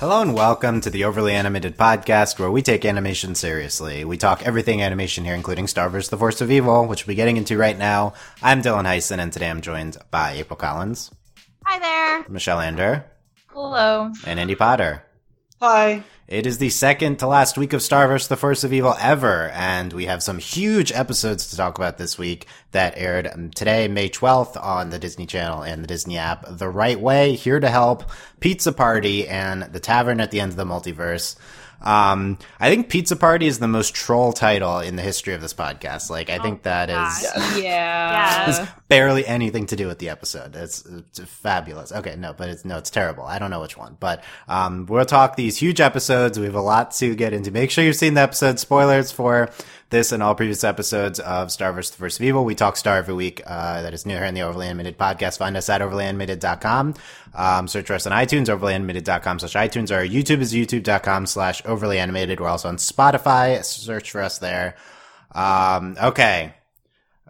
Hello and welcome to the Overly Animated Podcast, where we take animation seriously. We talk everything animation here, including Star vs. the Force of Evil, which we'll be getting into right now. I'm Dylan Heisen, and today I'm joined by April Collins, Hi there. Michelle Ander, Hello. and Andy Potter. Hi. It is the second to last week of Star vs. the Force of Evil ever, and we have some huge episodes to talk about this week that aired um, today, May 12th, on the Disney Channel and the Disney app. The Right Way, Here to Help, Pizza Party, and The Tavern at the End of the Multiverse. Um, I think Pizza Party is the most troll title in the history of this podcast. Like, I think that is Yeah. has barely anything to do with the episode. It's, it's fabulous. Okay, no, but it's no, it's terrible. I don't know which one, but um, we'll talk these huge episodes. We have a lot to get into. Make sure you've seen the episode. Spoilers for this and all previous episodes of Star vs. the Forces of Evil. We talk Star every week. Uh, that is new here in the Overly Animated podcast. Find us at overlyanimated.com. Um, search for us on iTunes, overlyanimated.com slash iTunes. Our YouTube is youtube.com slash overly animated. We're also on Spotify. Search for us there. Um, okay.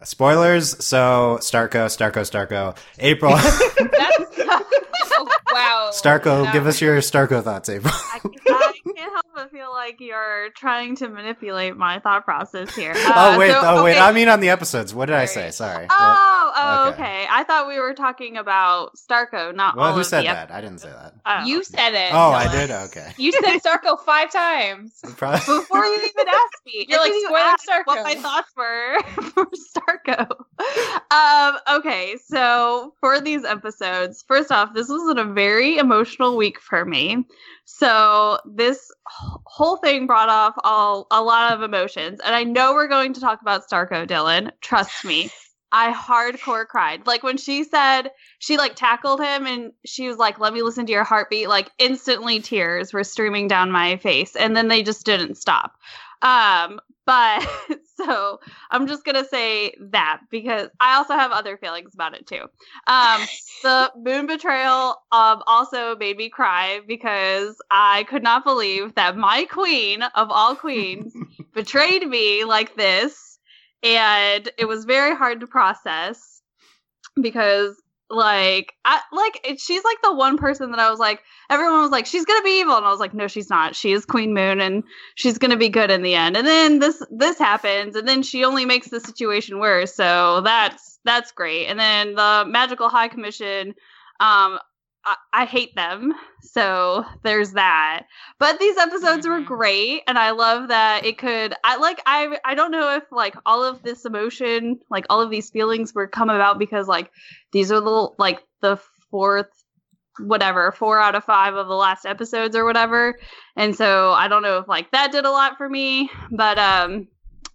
Spoilers. So Starco, Starco, Starco. April, oh, wow. Starco, That- give us your Starco thoughts, April. I, I can't help but feel like you're trying to manipulate my thought process here. oh Uh, wait, so- oh wait. okay. I mean on the episodes. What did I say? Sorry. Oh, oh, Okay. okay. I thought we were talking about Starco, not well, all who of said the that? I didn't say that. ep- oh. You said it. Oh, I did. Okay. You said Starco five times. Probably. before you even asked me. You're like you spoiling asked Starco. What my thoughts were for Starco. Um, okay, so for these episodes, first off, this was a very emotional week for me. So this whole thing brought off all a lot of emotions, and I know we're going to talk about Starco, Dylan. Trust me. I hardcore cried. Like when she said she like tackled him and she was like, "Let me listen to your heartbeat." Like instantly, tears were streaming down my face, and then they just didn't stop. Um, but so I'm just gonna say that because I also have other feelings about it too. Um, the moon betrayal um also made me cry because I could not believe that my queen of all queens betrayed me like this and it was very hard to process because like I like she's like the one person that I was like everyone was like she's gonna be evil and I was like no she's not. She is Queen Moon and she's gonna be good in the end. And then this this happens and then she only makes the situation worse so that's that's great. And then the Magical High Commission um I, I hate them so there's that but these episodes were Mhm. great and i love that it could i like i i don't know if like all of this emotion like all of these feelings were come about because like these are the like the fourth whatever four out of five of the last episodes or whatever and so i don't know if like that did a lot for me but um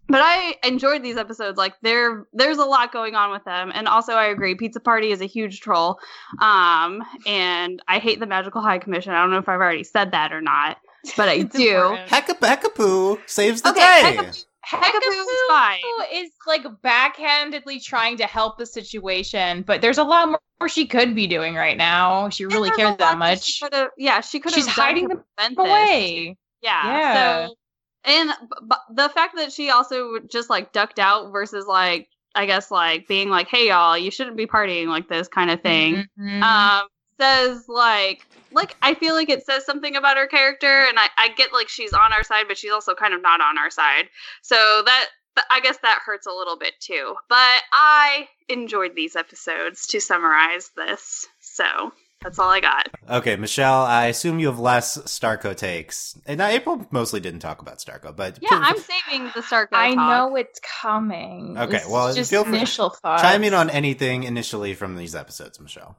but I enjoyed these episodes. Like there, there's a lot going on with them, and also I agree. Pizza Party is a huge troll, um, and I hate the Magical High Commission. I don't know if I've already said that or not, but I do. important. Hecka Hekapoo saves the Okay, day. Hekapoo- Hekapoo is fine. is like backhandedly trying to help the situation, but there's a lot more she could be doing right now. She really There's cares that that she much. yeah, she could have. She's hiding them prevent this. Away. Yeah. Yeah. So, and b- the fact that she also just like ducked out versus like, I guess like being like, "Hey y'all, you shouldn't be partying like this" kind of thing. Mhm. um says like like i feel like it says something about her character and i i get like she's on our side but she's also kind of not on our side so that i guess that hurts a little bit too but i enjoyed these episodes to summarize this so that's all i got Okay, Michelle, I assume you have less Starco takes. And now April mostly didn't talk about Starco, but yeah i'm saving the start I know it's coming. Okay, This well, just feel free- initial thoughts. chime in on anything initially from these episodes, Michelle.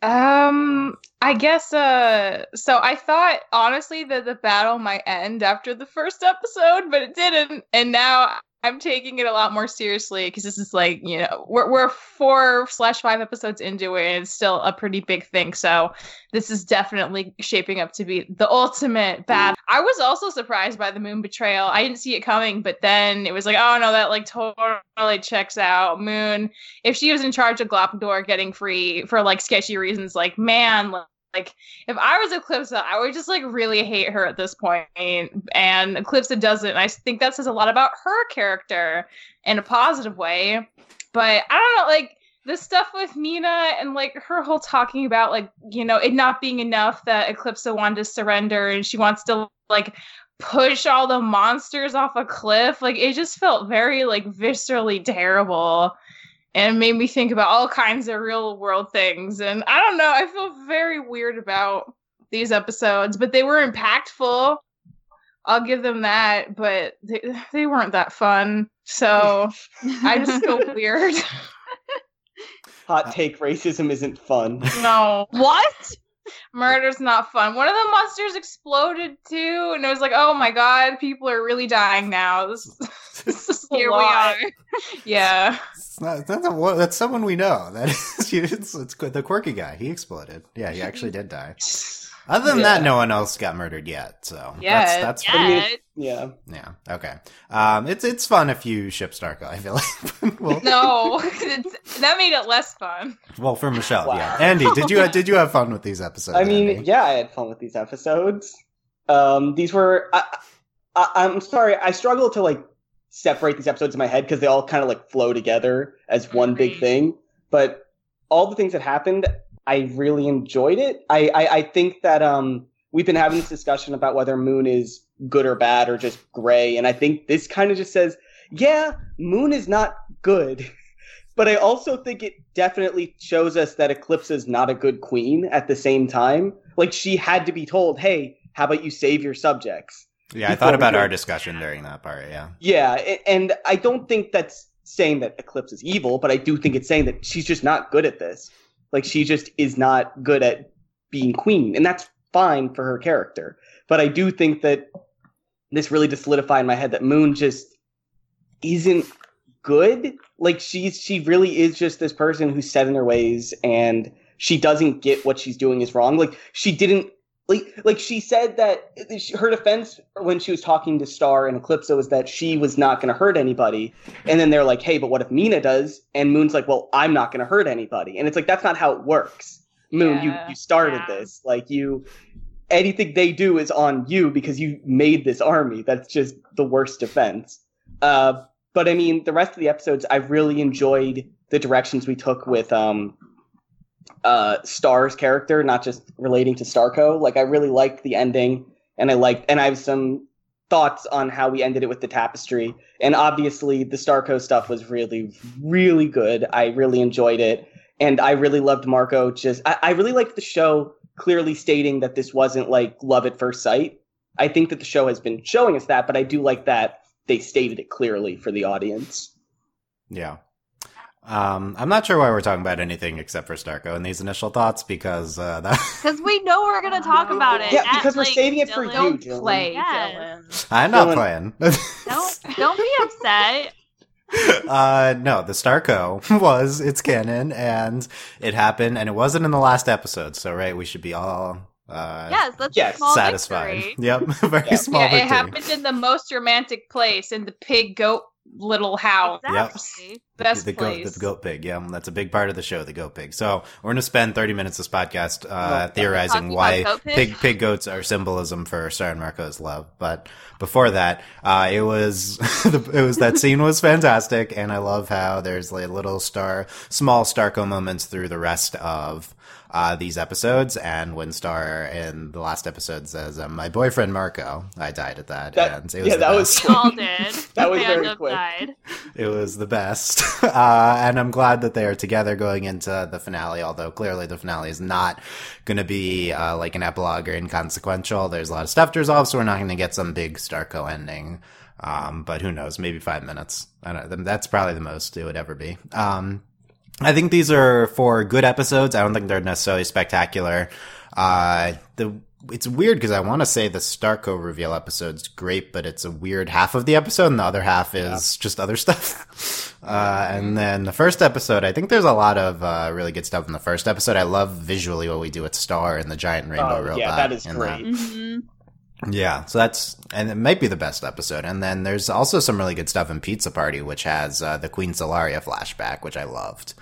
Um, I guess. Uh, so I thought honestly that the battle might end after the first episode, but it didn't, and now I'm taking it a lot more seriously because this is like you know we're we're four slash five episodes into it, and it's still a pretty big thing. So this is definitely shaping up to be the ultimate mm-hmm. battle. I was also surprised by the moon betrayal. I didn't see it coming, but then it was like, oh no, that like totally checks out. Moon, if she was in charge of Globgor getting free for like sketchy reasons, like man, like if I was Eclipsa, I would just like really hate her at this point. And Eclipsa doesn't. I think that says a lot about her character in a positive way. But I don't know, like the stuff with Mina and like her whole talking about like you know it not being enough that Eclipsa wanted to surrender and she wants to like push all the monsters off a cliff like it just felt very like viscerally terrible and made me think about all kinds of real world things. And I don't know I feel very weird about these episodes but they were impactful. I'll give them that but they, they weren't that fun. So I just feel weird. Hot take: racism isn't fun. no. What? Murder's not fun. One of the monsters exploded too, and it was like, oh my god, people are really dying now. This, this is Here we are. Yeah. It's not, that's, a, that's someone we know. That is, it's, it's the quirky guy. He exploded. Yeah, he actually did die. Other than that, no one else got murdered yet. So Yeah, that's, that's Yeah. Yeah. yeah. Okay. Um, it's it's fun if you ship Starco. I feel like. well, No, it's, that made it less fun. well, for Michelle, Wow. yeah. Andy, did you did you have fun with these episodes? I mean, Andy? yeah, I had fun with these episodes. Um, these were. I, I, I'm sorry, I struggle to like separate these episodes in my head because they all kind of like flow together as one big thing. But all the things that happened, I really enjoyed it. I, I, I think that um, we've been having this discussion about whether Moon is good or bad or just gray, and I think this kind of just says, yeah, Moon is not good. But I also think it definitely shows us that Eclipsa is not a good queen at the same time. Like she had to be told, "Hey, how about you save your subjects?" yeah. I thought about our discussion during that part. Yeah. Yeah, and I don't think that's saying that Eclipsa is evil, but I do think it's saying that she's just not good at this. Like she just is not good at being queen, and that's fine for her character. But I do think that this really just solidified in my head that Moon just isn't good. Like she's she really is just this person who's set in her ways and she doesn't get what she's doing is wrong. Like she didn't like like she said that she- her defense when she was talking to Star and Eclipsa was that she was not going to hurt anybody. And then they're like, "Hey, but what if Mina does?" And Moon's like, "Well, I'm not going to hurt anybody." And it's like that's not how it works. Moon, Yeah. you you started Yeah. this. Like you anything they do is on you because you made this army. That's just the worst defense. Uh, but I mean, the rest of the episodes, I really enjoyed the directions we took with um, uh, Star's character, not just relating to Starco. Like, I really liked the ending, and I liked, and I have some thoughts on how we ended it with the tapestry. And obviously, the Starco stuff was really, really good. I really enjoyed it, and I really loved Marco. Just, I, I really liked the show clearly stating that this wasn't like love at first sight. I think that the show has been showing us that, but I do like that they stated it clearly for the audience. Yeah. Um, I'm not sure why we're talking about anything except for Starco in these initial thoughts because uh, that Because we know we're gonna talk about it. Yeah, at, because we're like, saving it for Dylan. you. Don't Dylan. play, Yes. Dylan. I'm not Dylan- playing. Don't don't be upset. uh, no, the Starco was it's canon and it happened and it wasn't in the last episode. So right, we should be all uh, Yes, that's Yes, a small satisfied. victory. Yep, very Yeah. small yeah, it victory. happened in the most romantic place in the pig goat little house. Exactly. Best the, goat, place. the goat pig. Yeah, that's a big part of the show. The goat pig. So we're going to spend 30 minutes of this podcast uh, Oh, theorizing why pig? pig pig goats are symbolism for Star and Marco's love. But before that, uh, it was it was that scene was fantastic, and I love how there's like little star, small Starco moments through the rest of. Uh, these episodes and when Star in the last episode says, um, "My boyfriend Marco," I died at that, That- and it was yeah, the that was- best. We all did. That was very quick. died. It was the best. Uh, and I'm glad that they are together going into the finale, although clearly the finale is not going to be uh, like an epilogue or inconsequential. There's a lot of stuff to resolve, so we're not going to get some big Starco ending. Um, but who knows? Maybe five minutes. I don't, that's probably the most it would ever be. Um, I think these are four good episodes. I don't think they're necessarily spectacular. Uh, the it's weird because I want to say the Starco reveal episode's great, but it's a weird half of the episode, and the other half is just other stuff. Uh, and then the first episode, I think there's a lot of uh, really good stuff in the first episode. I love visually what we do with Star and the giant rainbow Oh, robot. yeah, that is in great. Mhm. Yeah, so that's and it might be the best episode. And then there's also some really good stuff in Pizza Party, which has uh, the Queen Solaria flashback, which I loved.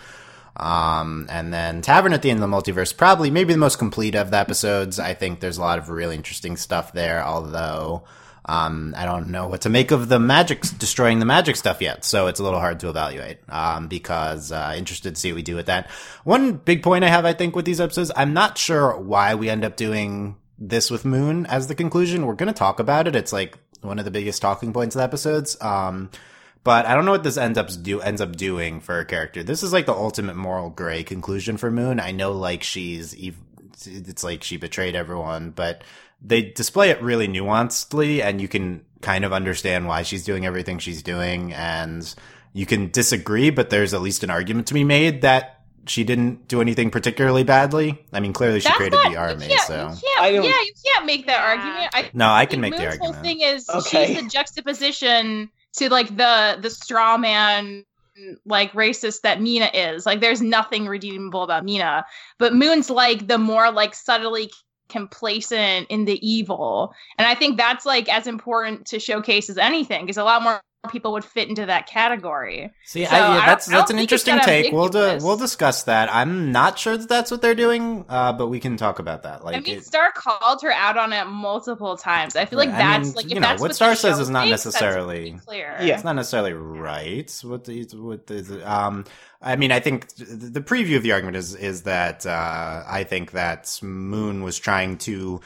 Um, and then Tavern at the End of the Multiverse, probably maybe the most complete of the episodes. I think there's a lot of really interesting stuff there, although Um, I don't know what to make of the magic destroying the magic stuff yet, so it's a little hard to evaluate. Um, because uh, interested to see what we do with that. One big point I have, I think, with these episodes, I'm not sure why we end up doing this with Moon as the conclusion. We're going to talk about it. It's like one of the biggest talking points of the episodes. Um, but I don't know what this ends up do ends up doing for a character. This is like the ultimate moral gray conclusion for Moon. I know like she's it's like she betrayed everyone, but they display it really nuancedly and you can kind of understand why she's doing everything she's doing and you can disagree, but there's at least an argument to be made that she didn't do anything particularly badly. I mean, clearly she That's created not- the army, you so you can't- I don't- yeah, you can't make that argument. I no, I can make the Moon's argument. whole thing is Okay. she's the juxtaposition to like the the straw man like racist that Mina is. Like there's nothing redeemable about Mina. But Moon's like the more like subtly complacent in the evil. And I think that's like as important to showcase as anything because a lot more people would fit into that category. See, So, I, yeah, that's I that's an interesting that take. We'll do, we'll discuss that. I'm not sure that that's what they're doing, uh, but we can talk about that. Like, I mean, it- Star called her out on it multiple times. I feel like Right, I that's mean, like if you know, that's what what Star says is not thinks, necessarily- clear. Yeah. it's not necessarily right. What the, what the, um, I mean, I think the preview of the argument is is that uh, I think that Moon was trying to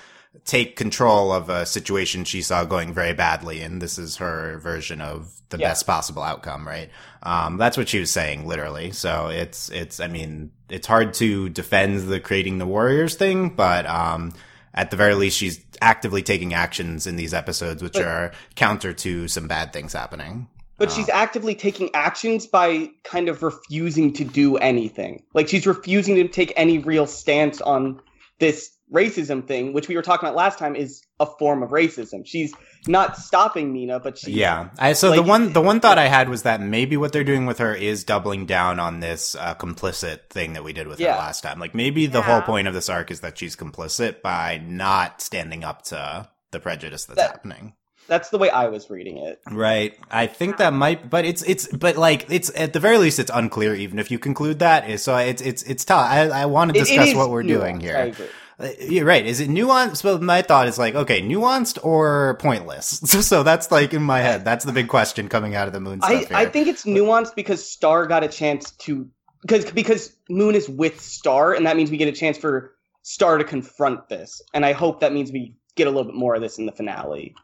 take control of a situation she saw going very badly, and this is her version of the Yeah. best possible outcome, right? Um, that's what she was saying, literally. So it's it's. I mean, it's hard to defend the creating the warriors thing, but um, at the very least, she's actively taking actions in these episodes, which But- are counter to some bad things happening. But Uh, she's actively taking actions by kind of refusing to do anything. Like she's refusing to take any real stance on this racism thing, which we were talking about last time, is a form of racism. She's not stopping Mina, but she's Yeah. I, so the one the one thought I had was that maybe what they're doing with her is doubling down on this uh, complicit thing that we did with Yeah. her last time. Like maybe the whole point of this arc is that she's complicit by not standing up to the prejudice that's That- happening. That's the way I was reading it. Right. I think that might, but it's, it's, but like, it's, at the very least, it's unclear even if you conclude that. So it's, it's, it's tough. I, I want to It- it discuss what we're nuanced, doing I here. Uh, You're right. Is it nuanced? But my thought is like, okay, nuanced or pointless? So that's like in my head. That's the big question coming out of the moon stuff I. I think it's nuanced because Star got a chance to because because Moon is with Star, and that means we get a chance for Star to confront this. And I hope that means we get a little bit more of this in the finale.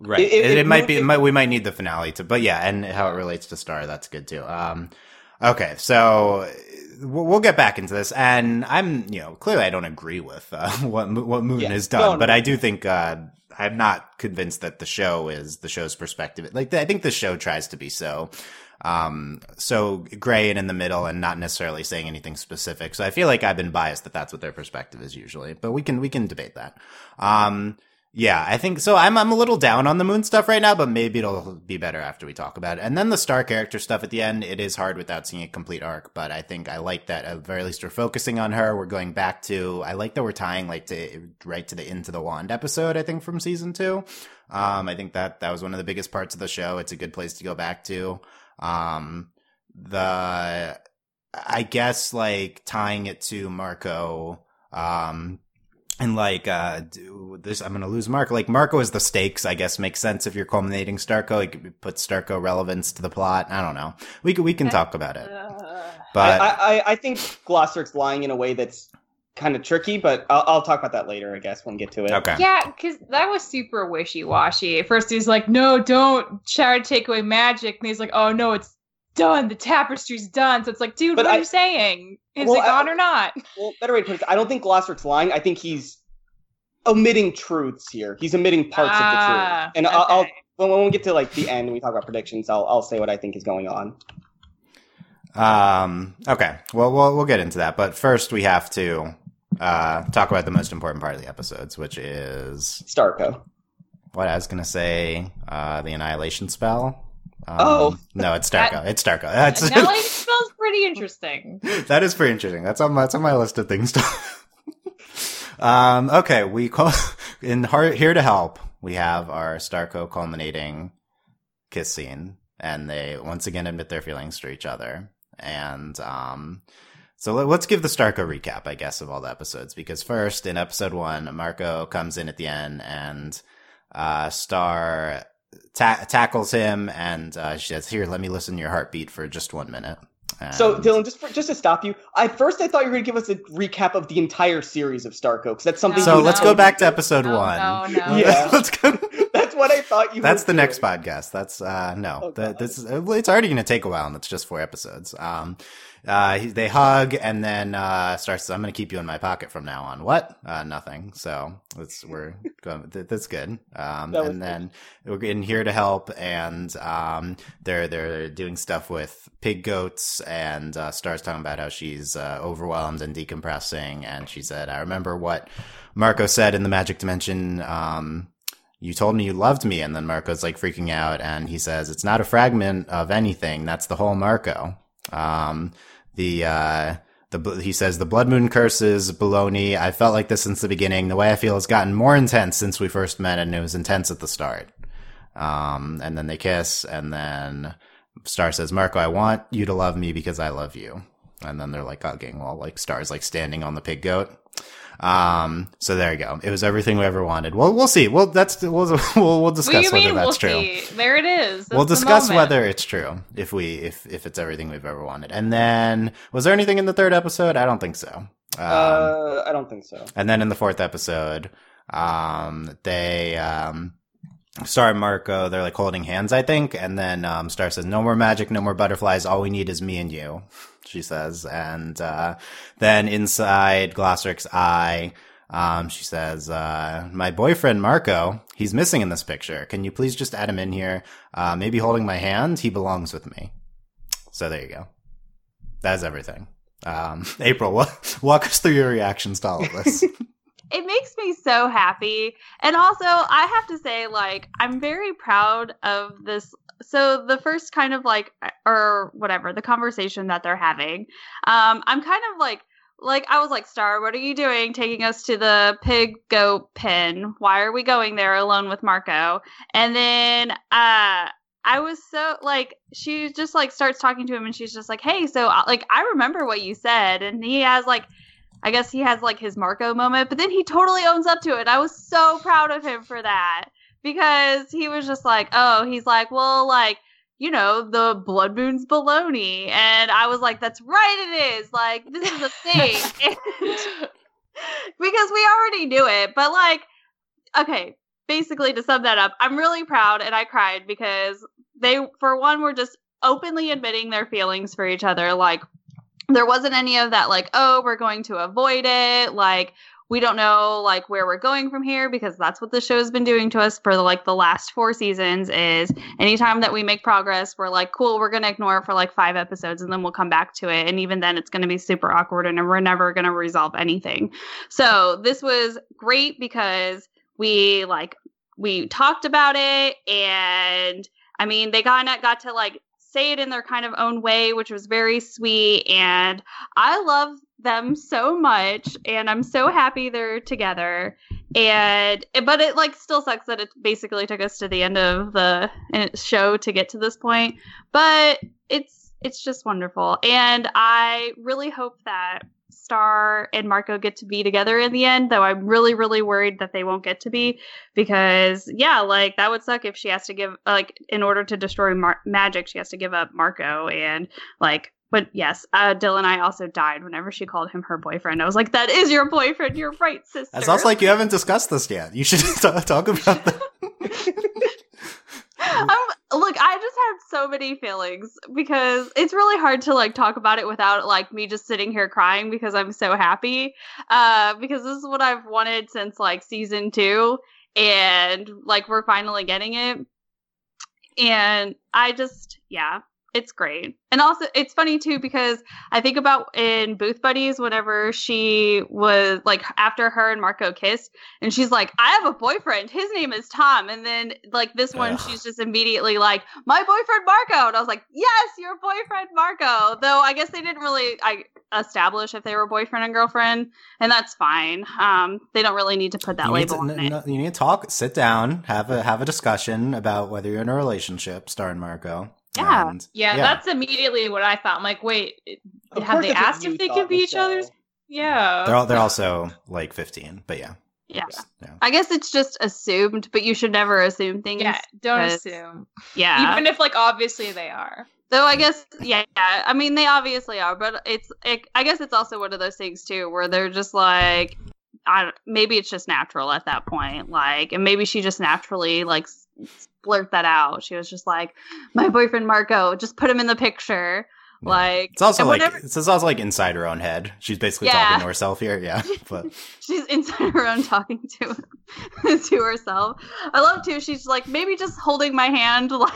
right. it- It, it- it, might be. Might, we might need the finale to, but yeah, and how it relates to Star. That's good too. Um, okay, so we'll we'll get back into this, and I'm, you know, clearly I don't agree with uh, what what Moon Yeah. has done, but I do think uh, I'm not convinced that the show is the show's perspective. Like I think the show tries to be so. Um so gray and in the middle and not necessarily saying anything specific. So i feel like i've been biased that that's what their perspective is usually but we can we can debate that. Um yeah i think so i'm i'm a little down on the moon stuff right now but maybe it'll be better after we talk about it. And then the star character stuff at the end it is hard without seeing a complete arc but i think i like that at very least we're focusing on her. We're going back to i like that we're tying like to right to the into the wand episode i think from season two. Um i think that that was one of the biggest parts of the show. It's a good place to go back to. Um the i guess like tying it to marco um and like uh do this i'm gonna lose marco. Like marco is the stakes i guess makes sense if you're culminating starco. Like put starco relevance to the plot. I don't know. We can we can talk about it. But I, I, I think Glossaryck's lying in a way that's kind of tricky, but I'll, I'll talk about that later, I guess, when we get to it. okay. Yeah, because that was super wishy washy. At first, he's like, "No, don't try to take away magic," and he's like, "Oh no, it's done. The tapestry's done." So it's like, dude, But what I- are you saying? Is Well, it I- gone or not? Well, better way to put it, I don't think Glossaryck's lying. I think he's omitting truths here. He's omitting parts of the Ah, truth. And I'll, I'll when, when we get to like the end and we talk about predictions, I'll I'll say what I think is going on. Um, okay. Well, we'll we'll get into that, but first we have to uh talk about the most important part of the episodes, which is Starco. what I was gonna say. Uh, the annihilation spell. Um, Oh. no, it's Starco. it's Starco. That's Annihilation smells pretty interesting. that is pretty interesting. That's on my, that's on my list of things. To um, okay, we call in Heart, here to help. We have our Starco culminating kiss scene, and they once again admit their feelings to each other. And um, so let, let's give the Starco recap, I guess, of all the episodes. Because first, in episode one, Marco comes in at the end and uh, Star ta- tackles him and uh, she says, "Here, let me listen to your heartbeat for just one minute." So Dylan, just for, just to stop you, at first I thought you were going to give us a recap of the entire series of Starco because that's something. so you let's go back to episode No, one. no, no. Yeah. let's go. That's what I thought you. That's the next podcast. That's uh no. Oh, the, this is it's already going to take a while, and it's just four episodes. Um, uh, he- they hug, and then uh starts. I'm going to keep you in my pocket from now on. What? Uh, nothing. So it's we're going. th- That's good. Um, That and then we're in here to help, and um, they're they're doing stuff with pig goats, and uh, Star's talking about how she's uh, overwhelmed and decompressing, and she said, "I remember what." Marco said in the magic dimension, um, you told me you loved me. And then Marco's like freaking out and he says, it's not a fragment of anything. That's the whole Marco. Um, the, uh, the, he says the blood moon curses baloney. I felt like this since the beginning. The way I feel has gotten more intense since we first met and it was intense at the start. Um, and then they kiss and then Star says, Marco, I want you to love me because I love you. And then they're like hugging while like Star's like standing on the pig goat. Um, so there you go. It was everything we ever wanted. Well, we'll see. Well, that's, we'll, we'll, we'll discuss whether mean that's we'll true. see? There it is. We'll discuss whether it's true if we, if, if it's everything we've ever wanted. And then was there anything in the third episode? I don't think so. Um, Uh, I don't think so. and then in the fourth episode, um, they, um, Star and Marco, they're like holding hands, I think. And then, um, Star says, no more magic, no more butterflies. All we need is me and you, she says. And, uh, then inside Glossaryck's eye, um, she says, uh, my boyfriend Marco, he's missing in this picture. Can you please just add him in here? Uh, maybe holding my hand. He belongs with me. So there you go. That's everything. Um, April, walk, walk us through your reactions to all of this. it makes me so happy. And also, I have to say, like, I'm very proud of this. So, the first kind of like, or whatever, the conversation that they're having, um, I'm kind of like, like I was like, Star, what are you doing taking us to the pig goat pen? Why are we going there alone with Marco? And then uh I was so like she just like starts talking to him and she's just like, "Hey, so uh, like I remember what you said." And he has like I guess he has like his Marco moment, but then he totally owns up to it. I was so proud of him for that because he was just like, "Oh, he's like, well, like you know, the blood moon's baloney. And I was like, that's right, it is. Like, this is a thing. And- because we already knew it. But, like, okay, basically, to sum that up, I'm really proud and I cried because they, for one, were just openly admitting their feelings for each other. Like, there wasn't any of that, like, oh, we're going to avoid it. Like, we don't know like where we're going from here because that's what the show's been doing to us for like the last four seasons is anytime that we make progress we're like cool we're going to ignore it for like five episodes and then we'll come back to it and even then it's going to be super awkward and we're never going to resolve anything so this was great because we like we talked about it and i mean they got got to like say it in their kind of own way which was very sweet and i love them so much and i'm so happy they're together. And but it like still sucks that it basically took us to the end of the uh, show to get to this point but it's it's just wonderful. And i really hope that star and marco get to be together in the end though i'm really really worried that they won't get to be because yeah like that would suck if she has to give like in order to destroy Mar- magic she has to give up marco and like but yes, uh, Dylan and I also died whenever she called him her boyfriend. I was like, "That is your boyfriend. You're right, sister." It sounds like you haven't discussed this yet. You should talk, talk about that. I'm, look, I just have so many feelings because it's really hard to like talk about it without like me just sitting here crying because I'm so happy. Uh, because this is what I've wanted since like season two, and like we're finally getting it. And I just, yeah, it's great. And also, it's funny too because I think about in Booth Buddies whenever she was like after her and Marco kissed, and she's like, "I have a boyfriend. His name is Tom." And then like this one, Ugh. she's just immediately like, "My boyfriend Marco." And I was like, "Yes, your boyfriend Marco." Though I guess they didn't really I establish if they were boyfriend and girlfriend, and that's fine. Um, they don't really need to put that you, label to, on n- it. n- you need to talk, sit down, have a have a discussion about whether you're in a relationship, Star and Marco. Yeah. And- Yeah, Yeah. that's immediately what I thought. I'm like, wait, Of have they asked if they thought, could be each Michelle. other's? Yeah. They're all, they're also like 15, but yeah. Yeah. Yeah. I guess it's just assumed, but you should never assume things. Yeah, don't assume. Yeah. Even if like obviously they are. Though I guess, yeah, yeah, I mean, they obviously are, but it's, it, I guess it's also one of those things too, where they're just like, I maybe it's just natural at that point, like, and maybe she just naturally like s- blurt that out. She was just like, my boyfriend Marco, just put him in the picture, Yeah. like. It's also like whenever- it's also like inside her own head. She's basically Yeah. talking to herself here. Yeah, but she's inside her own talking to to herself. I love too. She's like maybe just holding my hand, like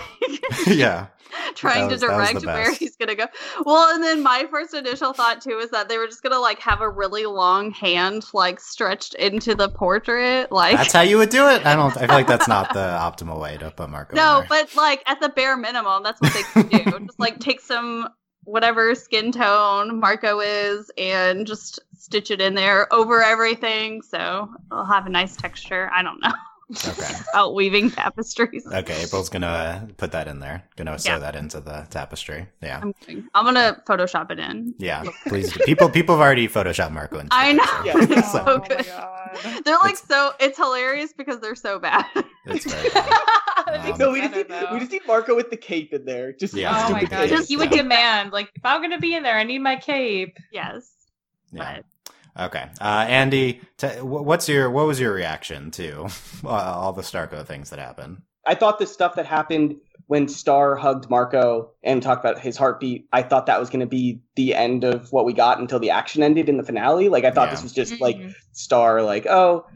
yeah, trying was- to direct where he's gonna go. Well, and then my first initial thought too is that they were just gonna like have a really long hand like stretched into the portrait, like that's how you would do it. I don't. I feel like that's not the optimal way to put Marco. no, but like at the bare minimum, that's what they could do. just like take some whatever skin tone Marco is and just stitch it in there over everything, so it'll have a nice texture. I don't know. okay, About weaving tapestries. okay. April's gonna put that in there. Gonna sew Yeah. that into the tapestry. Yeah, I'm, I'm gonna Photoshop it in. yeah. Please, do. people people have already photoshopped Marco into. I know. Yeah. So- so oh good. my god. They're like It's- so. It's hilarious because they're so bad. It's very bad. Um, No, we just better, need we just need Marco with the cape in there. Just Yeah. Oh my stupid god. cape, You would yeah. demand, like, if I'm gonna be in there, I need my cape. yes. Yeah. But Okay, uh, Andy, t- what's your what was your reaction to uh, all the Starco things that happened? I thought the stuff that happened when Star hugged Marco and talked about his heartbeat, I thought that was going to be the end of what we got until the action ended in the finale. Like I thought Yeah. this was just like Mhm. Star, like oh,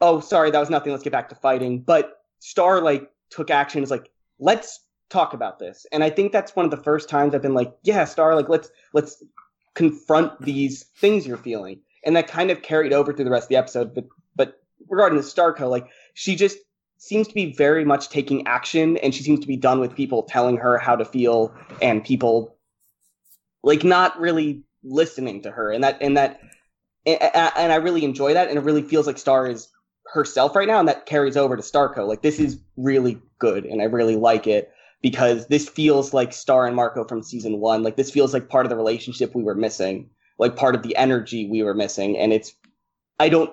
oh, sorry, that was nothing. Let's get back to fighting. But Star like took action. Is like let's talk about this. And I think that's one of the first times I've been like, yeah, Star, like let's let's confront these things you're feeling. And that kind of carried over through the rest of the episode. But but regarding the Starco, like she just seems to be very much taking action and she seems to be done with people telling her how to feel and people like not really listening to her and that and that and, and I really enjoy that and it really feels like Star is herself right now and that carries over to Starco like this is really good and I really like it because this feels like Star and Marco from season 1 like this feels like part of the relationship we were missing like part of the energy we were missing and it's I don't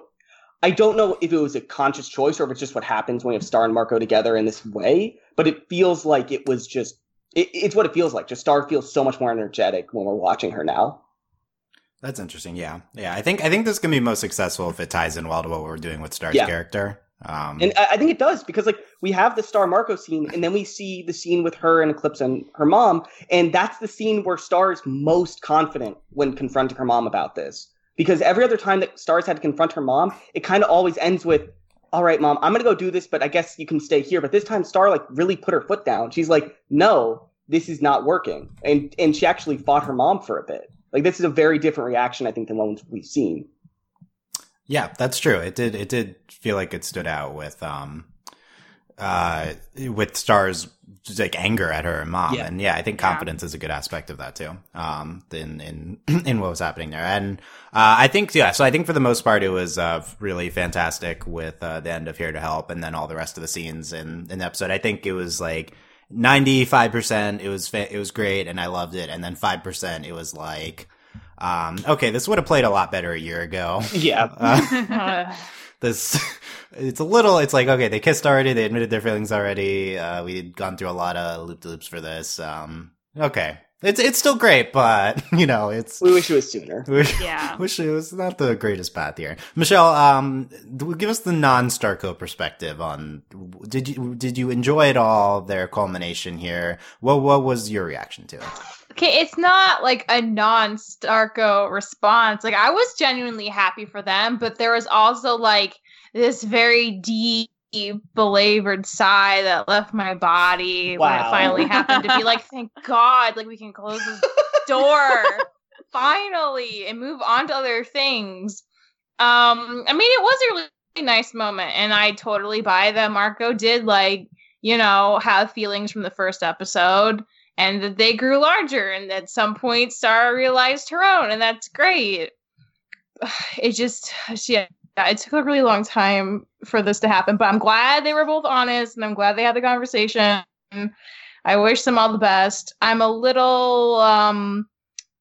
I don't know if it was a conscious choice or if it's just what happens when you have Star and Marco together in this way, but it feels like it was just it, it's what it feels like. Just Star feels so much more energetic when we're watching her now. That's interesting. Yeah, yeah. I think I think this can be most successful if it ties in well to what we're doing with Star's Yeah. character. Um, And I, I think it does because like we have the Star Marco scene and then we see the scene with her and Eclipsa and her mom, and that's the scene where Star is most confident when confronting her mom about this. Because every other time that Star's had to confront her mom, it kind of always ends with, "All right, mom, I'm gonna go do this, but I guess you can stay here." But this time, Star like really put her foot down. She's like, "No, this is not working," and and she actually fought her mom for a bit. Like this is a very different reaction, I think, than ones we've seen. Yeah, that's true. It did. It did feel like it stood out with um, uh, with Star's like anger at her mom, Yeah. and yeah, I think Yeah. confidence is a good aspect of that too. Um, in in in what was happening there, and uh, I think yeah. So I think for the most part, it was uh really fantastic with uh, the end of Here to Help, and then all the rest of the scenes in in the episode. I think it was like. 95% it was fa- it was great and I loved it and then 5% it was like um okay this would have played a lot better a year ago. Yeah, uh, this it's a little it's like okay they kissed already they admitted their feelings already uh we'd gone through a lot of loop loops for this um okay. It's it's still great but you know it's we wish it was sooner. Yeah. wish it was not the greatest path here. Michelle um give us the non-starco perspective on did you did you enjoy it all their culmination here? What what was your reaction to it? Okay, it's not like a non Starco response. Like I was genuinely happy for them, but there was also like this very deep belabored sigh that left my body when it finally happened to be like, thank God, like we can close this door finally and move on to other things. Um, I mean, it was a really nice moment, and I totally buy that Marco did like, you know, have feelings from the first episode and that they grew larger and at some point Star realized her own and that's great. It just yeah, it took a really long time for this to happen, but I'm glad they were both honest and I'm glad they had the conversation. I wish them all the best. I'm a little um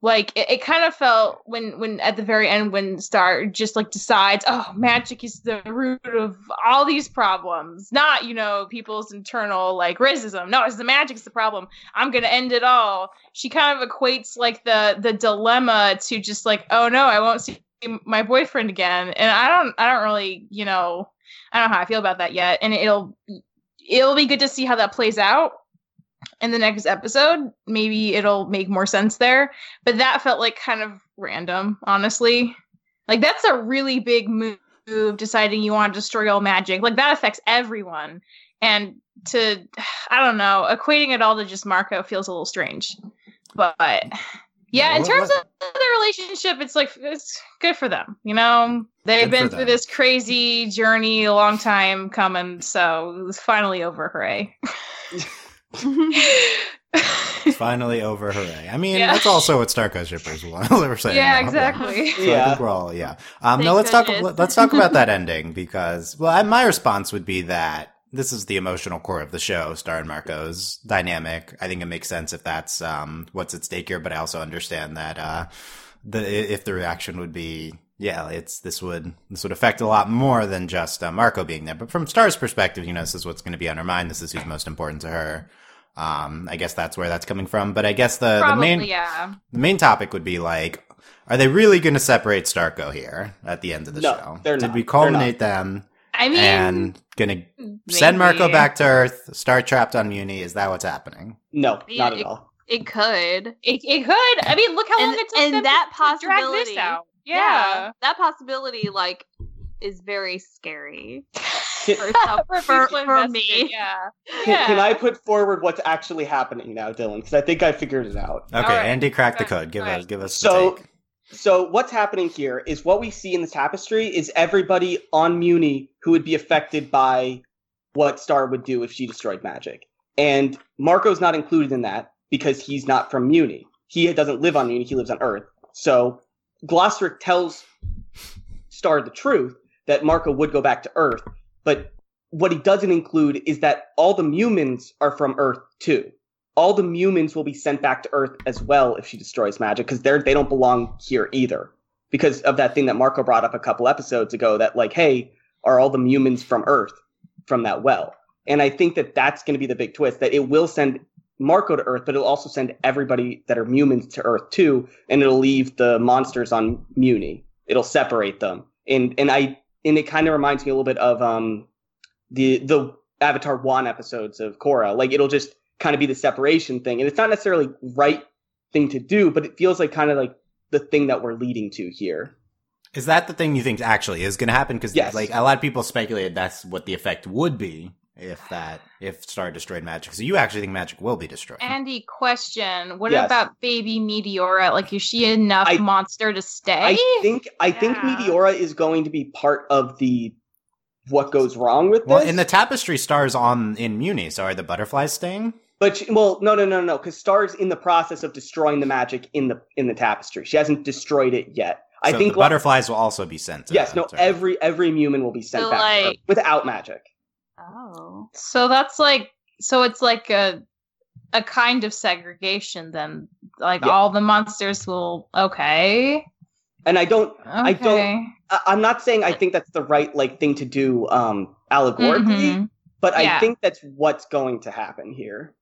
like it, it kind of felt when when at the very end when Star just like decides, oh, magic is the root of all these problems, not you know people's internal like racism. No, it's the magic's the problem. I'm gonna end it all. She kind of equates like the the dilemma to just like, oh no, I won't see my boyfriend again, and I don't I don't really you know I don't know how I feel about that yet, and it'll it'll be good to see how that plays out in the next episode. Maybe it'll make more sense there. But that felt like kind of random, honestly. Like that's a really big move deciding you want to destroy all magic. Like that affects everyone. And to I don't know, equating it all to just Marco feels a little strange. But yeah, in terms of the relationship, it's like it's good for them. You know, they've good been through this crazy journey a long time coming, so it was finally over. Hooray! it's finally over, hooray! I mean, yeah. that's also what Starco shippers want. we're saying. Yeah, exactly. So yeah, I think we're all yeah. Um, no, let's goodness. talk. Let's talk about that ending because well, my response would be that this is the emotional core of the show, Star and Marco's dynamic. I think it makes sense if that's um, what's at stake here, but I also understand that uh, the if the reaction would be yeah, it's this would this would affect a lot more than just uh, Marco being there. But from Star's perspective, you know, this is what's going to be on her mind. This is who's most important to her. Um, I guess that's where that's coming from. But I guess the, Probably, the main yeah. the main topic would be like, are they really going to separate Starco here at the end of the no, show? Did not. we culminate them? I mean, and gonna maybe. send Marco back to Earth, start trapped on Mewni. Is that what's happening? No, not at all. It could. It, it could. I mean, look how and, long it took and them that to, possibility, to drag this out. Yeah. yeah. that possibility, like, is very scary. for, for, for me. Yeah. Can, yeah. can, I put forward what's actually happening now, Dylan? Because I think I figured it out. Okay, right. Andy, crack the code. Give us, give us. So, so what's happening here is what we see in the tapestry is everybody on Mewni who would be affected by what Star would do if she destroyed magic, and Marco's not included in that because he's not from Mewni. He doesn't live on Mewni. He lives on Earth. So Glossaryck tells Star the truth that Marco would go back to Earth, but what he doesn't include is that all the humans are from Earth too. All the humans will be sent back to Earth as well if she destroys magic because they're they don't belong here either. Because of that thing that Marco brought up a couple episodes ago that like hey are all the humans from Earth from that well? And I think that that's going to be the big twist that it will send Marco to Earth but it'll also send everybody that are humans to Earth too and it'll leave the monsters on Mewni it'll separate them and and I and it kind of reminds me a little bit of um the the Avatar 1 episodes of Korra like it'll just kind of be the separation thing. And it's not necessarily right thing to do, but it feels like kind of like the thing that we're leading to here. Is that the thing you think actually is going to happen? Because yes. like a lot of people speculated that's what the effect would be if that if Star destroyed magic. So you actually think magic will be destroyed? Andy, question: What yes. about baby Meteora? Like, is she enough I, monster to stay? I think I yeah. think Meteora is going to be part of the what goes wrong with this. Well, in the tapestry, stars on in Mewni. So are the butterflies staying? But she, well, no, no, no, no, because Star's in the process of destroying the magic in the in the tapestry. She hasn't destroyed it yet. I think the butterflies will also be sent. yes, no, every every human will be sent so back like, without magic. Oh, so that's like so it's like a a kind of segregation then. Like yeah. all the monsters will okay. And I don't, okay. I don't, I'm not saying I think that's the right like thing to do um allegorically, mm-hmm. but yeah. I think that's what's going to happen here.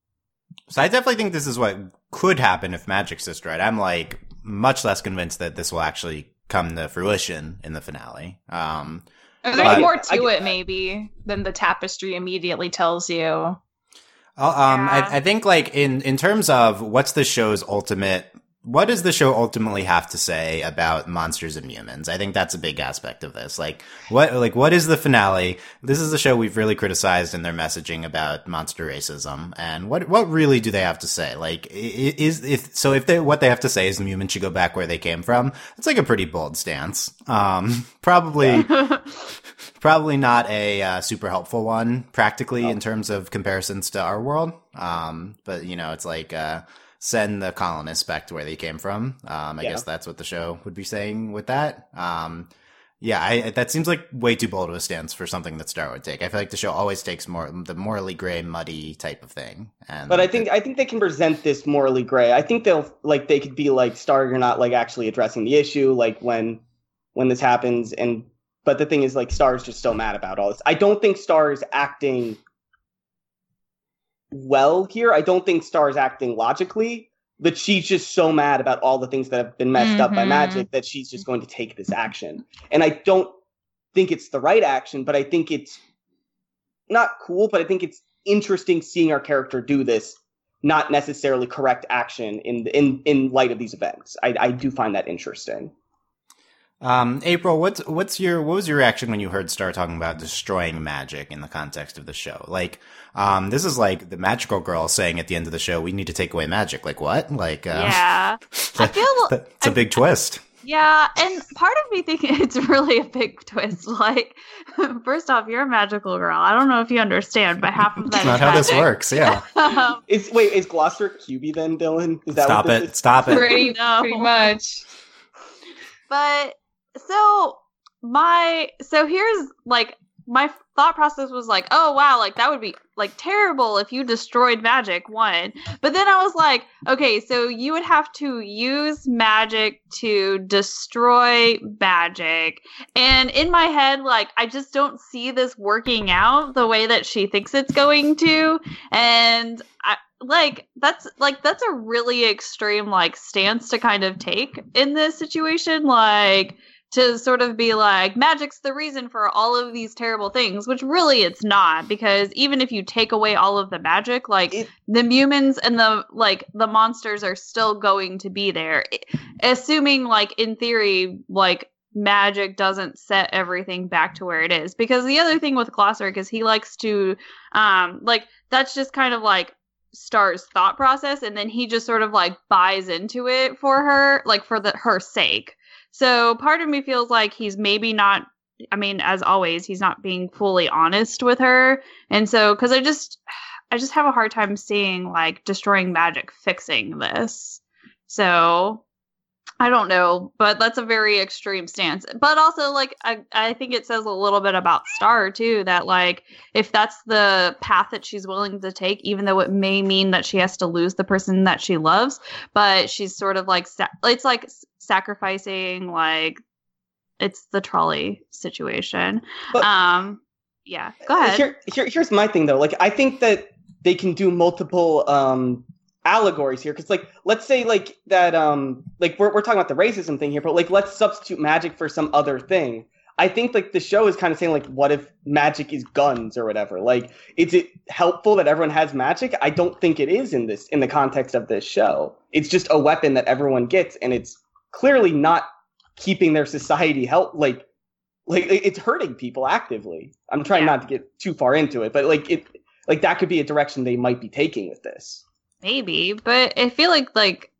So I definitely think this is what could happen if magic sister right. I'm like much less convinced that this will actually come to fruition in the finale. Um, There's but, more to it, maybe, than the tapestry immediately tells you. um, yeah. I, I, think like in in terms of what's the show's ultimate what does the show ultimately have to say about monsters and humans? I think that's a big aspect of this. Like what like what is the finale? This is a show we've really criticized in their messaging about monster racism. And what what really do they have to say? Like is if so if they what they have to say is the humans should go back where they came from. It's like a pretty bold stance. Um probably probably not a uh, super helpful one practically oh. in terms of comparisons to our world. Um but you know, it's like uh send the colonists back to where they came from. Um, I yeah. guess that's what the show would be saying with that. Um, Yeah, I, that seems like way too bold of a stance for something that Star would take. I feel like the show always takes more the morally gray, muddy type of thing. And But I think I think they can present this morally gray. I think they'll like they could be like Star, you're not like actually addressing the issue, like when when this happens. And but the thing is, like Star is just so mad about all this. I don't think Star is acting well here. I don't think Star is acting logically. But she's just so mad about all the things that have been messed up by Mhm. magic that she's just going to take this action. And I don't think it's the right action, but I think it's not cool, but I think it's interesting seeing our character do this not necessarily correct action in in in light of these events. I, I do find that interesting. Um, April, what's what's your what was your reaction when you heard Star talking about destroying magic in the context of the show? Like, um, this is like the magical girl saying at the end of the show, "We need to take away magic." Like what? Like, uh, yeah. I feel it's a big twist. Yeah, and part of me thinking it's really a big twist. Like, first off, you're a magical girl. I don't know if you understand, but half of that That's is not how this works. Yeah, Um, Is wait, is Glossaryck QB then, Dylan? Is that stop what it, is? stop it. Pretty, No. pretty much. but so my so here's like my thought process was like oh wow like that would be like terrible if you destroyed magic one. But then i was like okay so you would have to use magic to destroy magic. And in my head like i just don't see this working out the way that she thinks it's going to. And i like that's like that's a really extreme like stance to kind of take in this situation. Like to sort of be like magic's the reason for all of these terrible things which really it's not because even if you take away all of the magic like It- the humans and the like the monsters are still going to be there assuming like in theory like magic doesn't set everything back to where it is because the other thing with Glossaryck is he likes to um like that's just kind of like Star's thought process and then he just sort of like buys into it for her like for the her sake. So part of me feels like he's maybe not I mean as always he's not being fully honest with her and so cuz I just I just have a hard time seeing like destroying magic fixing this. So I don't know, but that's a very extreme stance. But also, like, I, I think it says a little bit about Star, too, that, like, if that's the path that she's willing to take, even though it may mean that she has to lose the person that she loves, but she's sort of like, sa- it's like sacrificing, like, it's the trolley situation. But- um, yeah, go ahead. Here, here, here's my thing though. Like, I think that they can do multiple um allegories here. Because like let's say like that um like we're, we're talking about the racism thing here but like let's substitute magic for some other thing. I think like the show is kind of saying like what if magic is guns or whatever? Like is it helpful that everyone has magic? I don't think it is in this in the context of this show. It's just a weapon that everyone gets and it's clearly not keeping their society help like like it's hurting people actively. I'm trying Yeah. not to get too far into it but like it like that could be a direction they might be taking with this Maybe, but I feel like like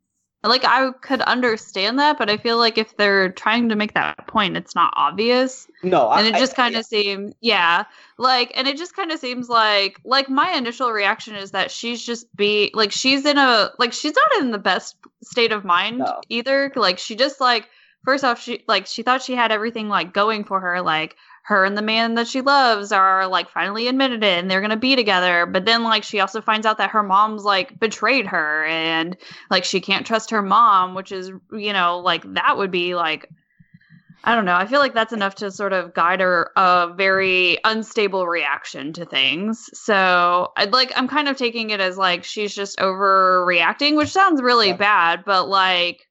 like I could understand that, but I feel like if they're trying to make that point, it's not obvious, no and I, it just kind of seems yeah, like and it just kind of seems like like my initial reaction is that she's just be like she's in a like she's not in the best state of mind No. either. Like she just like first off she like she thought she had everything like going for her like her and the man that she loves are like finally admitted it and they're gonna be together. But then like she also finds out that her mom's like betrayed her and like she can't trust her mom which is you know like that would be like i don't know. I feel like that's enough to sort of guide her a very unstable reaction to things. So i'd like i'm kind of taking it as like she's just overreacting which sounds really Yeah. bad but like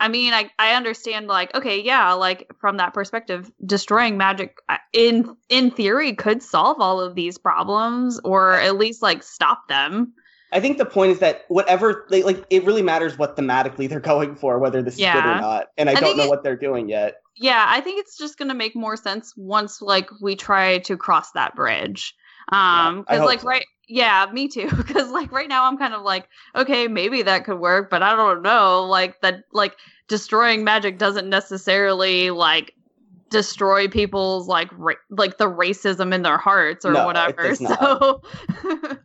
I mean, I, I understand like okay, yeah, like from that perspective, destroying magic uh, in in theory could solve all of these problems or at least like stop them. I think the point is that whatever they like it really matters what thematically they're going for whether this is good or not and i, I don't know it- what they're doing yet Yeah, I think it's just going to make more sense once like we try to cross that bridge. Um cuz hope like so. right yeah, me too cuz like right now I'm kind of like okay, maybe that could work, but I don't know like that like destroying magic doesn't necessarily like destroy people's like ra- like the racism in their hearts or No, it whatever. does not. So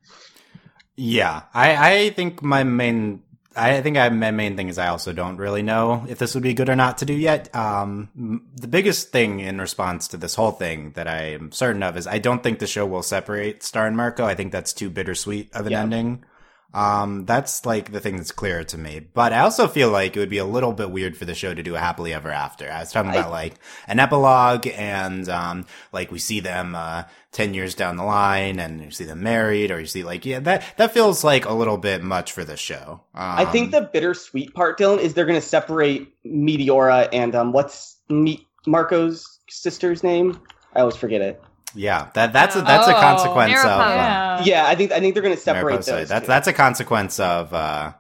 Yeah, I, I think my main I think I, my main thing is I also don't really know if this would be good or not to do yet. Um, the biggest thing in response to this whole thing that I am certain of is I don't think the show will separate Star and Marco. I think that's too bittersweet of an Yeah. ending. Um, that's like the thing that's clear to me. But I also feel like it would be a little bit weird for the show to do a happily ever after. I was talking I- about like an epilogue and, um, like we see them, uh, 10 years down the line and you see them married or you see like, yeah, that, that feels like a little bit much for the show. Um, I think the bittersweet part, Dylan, is they're going to separate Meteora and um, what's Me- Marco's sister's name? I always forget it. Yeah, that that's a, that's a Oh, consequence of uh, Yeah. Yeah, I think I think they're going to separate Mariposa. those. That's two. that's a consequence of uh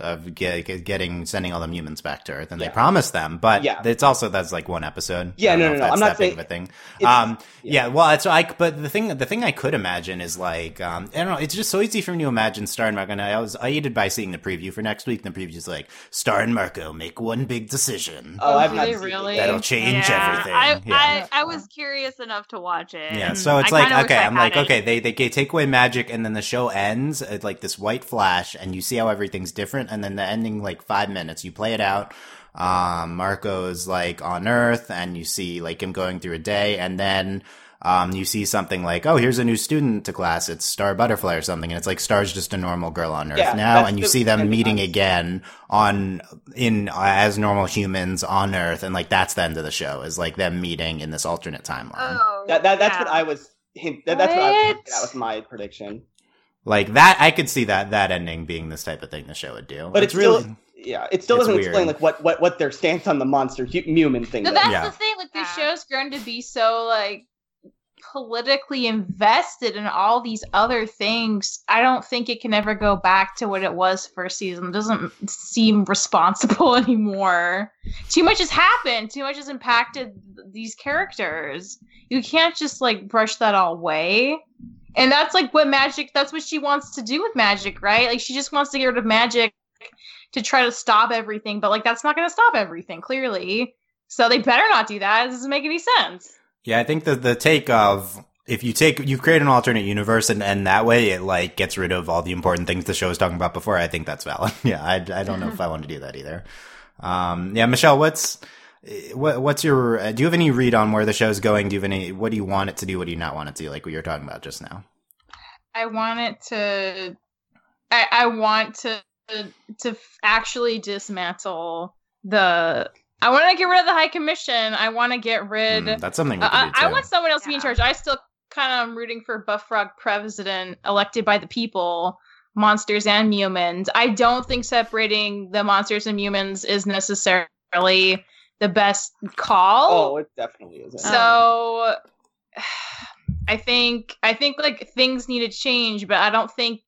of get, get- getting sending all them humans back to Earth, and they Yeah. promised them. But Yeah. it's also that's like one episode. Yeah, I no, no, no, that's I'm not that big of a thing. Um, yeah. well, it's like, but the thing, the thing I could imagine is like, um, I don't know, it's just so easy for me to imagine Star and Marco. And I was aided by seeing the preview for next week. And the preview is like, Star and Marco make one big decision Oh, I've Do not they seen it really? that'll change yeah, everything. I, yeah. I, I was curious enough to watch it. Yeah, so it's I like okay, I I'm like hadn't. okay, they they they take away magic and then the show ends at like this white flash and you see how everything's different and then the ending like 5 minutes you play it out. Um Marco's like on Earth and you see like him going through a day and then um you see something like oh here's a new student to class it's Star Butterfly or something and it's like Star's just a normal girl on Earth Yeah, now and you the see them meeting I- again on in uh, as normal humans on Earth and like that's the end of the show is like them meeting in this alternate timeline. Oh, That, that that's yeah. what I was. Hint, that, that's what I was. What? hinting at with my prediction. Like that, I could see that that ending being this type of thing the show would do. But it's it's still- really Yeah, it still doesn't weird. explain like what, what what their stance on the monster hu- human thing. No, is. that's Yeah. the thing. Like, this Yeah. show's grown to be so like politically invested in all these other things. I don't think it can ever go back to what it was first season. It doesn't seem responsible anymore. Too much has happened. Too much has impacted these characters. You can't just like brush that all away. And that's like what magic. That's what she wants to do with magic, right? Like she just wants to get rid of magic to try to stop everything, but like that's not going to stop everything, clearly. So they better not do that. It doesn't make any sense. yeah. I think the the take of if you take you create an alternate universe and and that way it like gets rid of all the important things the show was talking about before. I think that's valid. yeah, I I don't know if I want to do that either. Um, yeah, Michelle, what's what what's your uh, do you have any read on where the show's going? Do you have any what do you want it to do? What do you not want it to do? Like we were talking about just now. I want it to. I, I want to to actually dismantle the. I want to get rid of the High Commission. I want to get rid. Hmm, that's something we I, could do too. I want someone else to be in charge. I still kind of am rooting for Buff Frog president elected by the people, monsters and humans. I don't think separating the monsters and humans is necessarily the best call. Oh, it definitely isn't. So I think I think like things need to change, but I don't think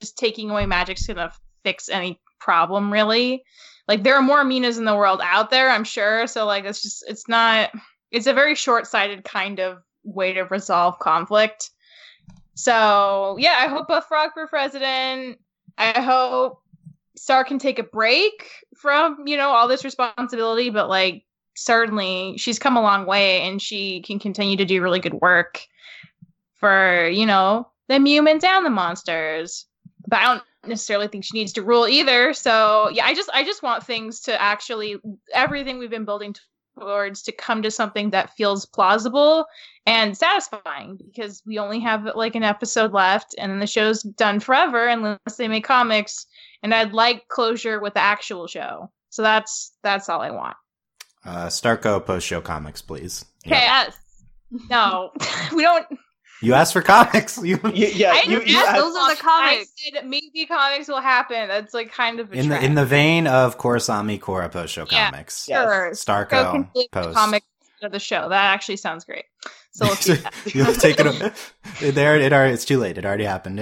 just taking away magic's gonna fix any problem really. Like there are more Minas in the world out there, I'm sure. So like it's just it's not it's a very short-sighted kind of way to resolve conflict. So yeah, I hope a frog for president. I hope Star can take a break from, you know, all this responsibility, but like certainly she's come a long way and she can continue to do really good work for, you know, the humans and the monsters. But I don't necessarily think she needs to rule either. So yeah, I just I just want things to actually everything we've been building towards to come to something that feels plausible and satisfying because we only have like an episode left and then the show's done forever unless they make comics and I'd like closure with the actual show. So that's that's all I want. Uh, Starco post show comics, please. Okay, Yes. no, we don't. You asked for comics. You Y- yeah, I you, didn't you asked- those are the comics. I said maybe comics will happen. That's like kind of a in the trend. in the vein of Korrasami Korra post show Yeah. comics. Yeah. sure. Starco complete post. comic of the show. That actually sounds great. So let's do that. You'll take it. There, it already. It's too late. It already happened.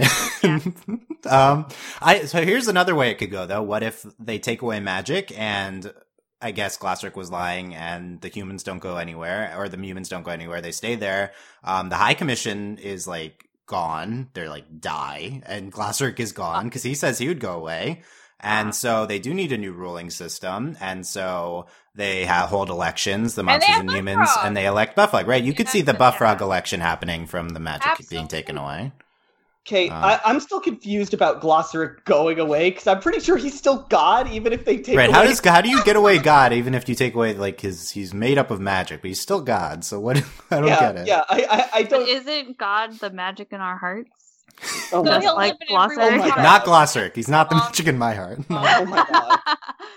Um, I. So here's another way it could go, though. What if they take away magic and I guess Glossaryck was lying, and the humans don't go anywhere, or the humans don't go anywhere. They stay there. Um, the High Commission is like gone. They're like die, and Glossaryck is gone because he says he would go away. And so they do need a new ruling system, and so they ha- hold elections, the monsters have and, humans, Buffrog. and they elect Buffrog. Right? You could see the Yeah. Election happening from the magic being taken away. Okay, Uh. I, I'm still confused about Glossaryck going away because I'm pretty sure he's still God, even if they take Right? away. How does how do you get away God even if you take away like his he's made up of magic, but he's still God. So what? I don't yeah, get it. yeah, I, I, I don't. isn't God the magic in our hearts? oh, So my, he'll like live in everyone's Oh my. God. Not Glossaryck. He's not the Um, magic in my heart. oh my god,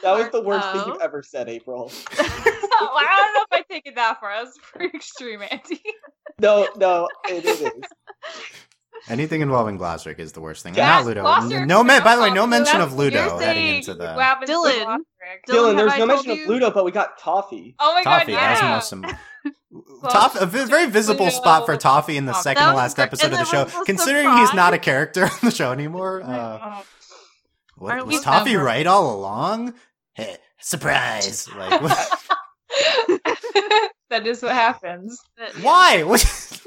that was the worst thing Oh. you've ever said, April. well, I don't know if I take it that far. That's pretty extreme, Andy. No, no, it, it is. Anything involving Glossaryck is the worst thing. Yeah, not Ludo. Glossaryck's No, man. By the way, no mention of Ludo you're heading into the What happens to Dylan. Dylan, Dylan, there's no told mention of Ludo, but we got Toffee. Oh my Toffee. god, That's the yeah. most. Some, Well, Toff, a v- very visible Ludo- spot for Toffee in the Toffee. second to last episode of the show. was a Considering he's not a character in the show anymore, uh, Oh. what, was Toffee never- right all along? Hey, surprise! Like, what- that is what happens. Why?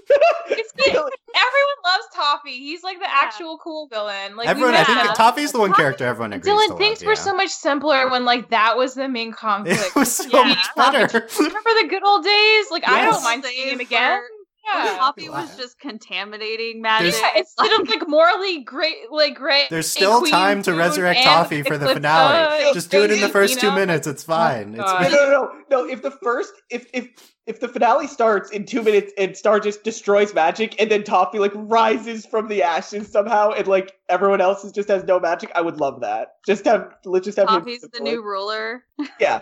What- It's good. Everyone loves Toffee. He's like the actual cool villain. Like we everyone, I think met. Toffee's the one Toffee- character everyone agrees to Dylan, love, things yeah. were so much simpler when like that was the main conflict. It was so Yeah. much better. Remember the good old days? Like I don't mind Days seeing him again. where- where Yeah. Toffee was just contaminating magic. There's- Yeah, instead of like morally great, like great. There's still time to resurrect Toffee for the finale. uh, Just do it in the first you two minutes. It's fine. Oh, It's No, no, no, no. If the first, if if if the finale starts in two minutes and Star just destroys magic, and then Toffee like rises from the ashes somehow, and like everyone else is just has no magic, I would love that. Just have let's just have him Toffee's the new ruler. yeah,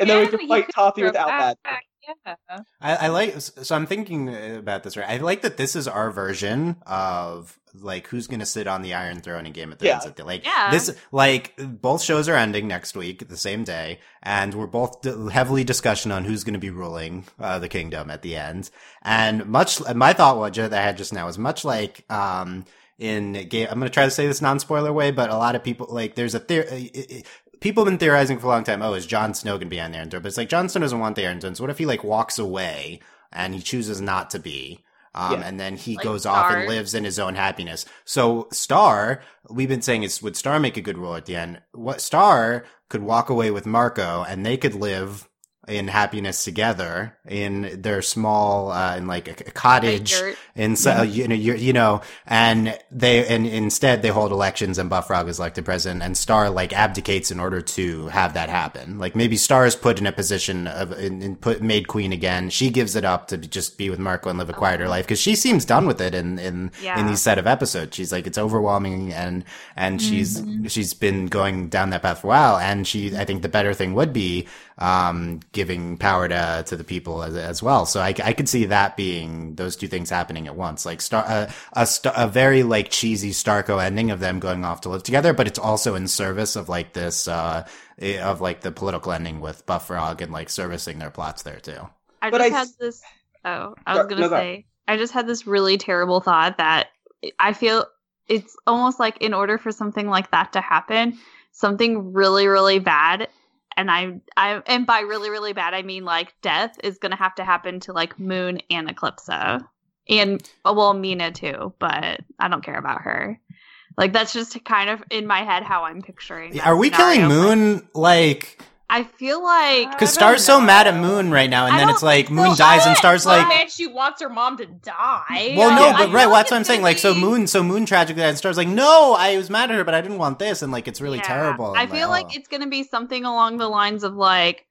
and then we can fight Toffee without back. magic. Yeah. I, I like so I'm thinking about this right. I like that this is our version of like who's gonna sit on the Iron Throne in Game of Thrones? Yeah. Thrones. Like Yeah. this, like both shows are ending next week, the same day, and we're both d- heavily discussion on who's gonna be ruling uh, the kingdom at the end. And much, my thought was that I had just now is much like um in game. I'm gonna try to say this non spoiler way, but a lot of people like there's a theory. People have been theorizing for a long time. Oh, is Jon Snow gonna be on the Iron Throne? But it's like Jon Snow doesn't want the Iron Throne. So what if he like walks away and he chooses not to be? Um, Yeah. and then he Like goes off and lives in his own happiness. So Star, we've been saying is would Star make a good ruler at the end? What Star could walk away with Marco and they could live in happiness together in their small, uh, in like a, a cottage in so, you know you, you know and they and instead they hold elections and Buffrog is elected president and Star like abdicates in order to have that happen. Like maybe Star is put in a position of in, in put made queen again. She gives it up to just be with Marco and live a quieter life because she seems done with it in in in these set of episodes. She's like it's overwhelming and and she's she's been going down that path for a while and she I think the better thing would be um giving power to to the people as, as well so I, I could see that being those two things happening at once like star uh, a star, a very like cheesy Starco ending of them going off to live together but it's also in service of like this uh eh, of like the political ending with Buff Frog and like servicing their plots there too I But just I had this. Oh, I was gonna no, go. say. I just had this really terrible thought that I feel it's almost like in order for something like that to happen, something really, really bad, and I, I, and by really, really bad, I mean like death is gonna have to happen to like Moon and Eclipsa, and uh, well, Mina too, but I don't care about her. Like that's just kind of in my head how I'm picturing. are we killing scenario. Moon like I feel like because don't Star's so mad at Moon right now and I then it's like Moon so. dies and Star's like man, she wants her mom to die. Well, no, Yeah, I but right, like that's what I'm saying. gonna Like, so Moon, so Moon tragically died, and Star's like, no, I was mad at her, but I didn't want this, and like, it's really Yeah. terrible. I feel like oh. it's gonna be something along the lines of like,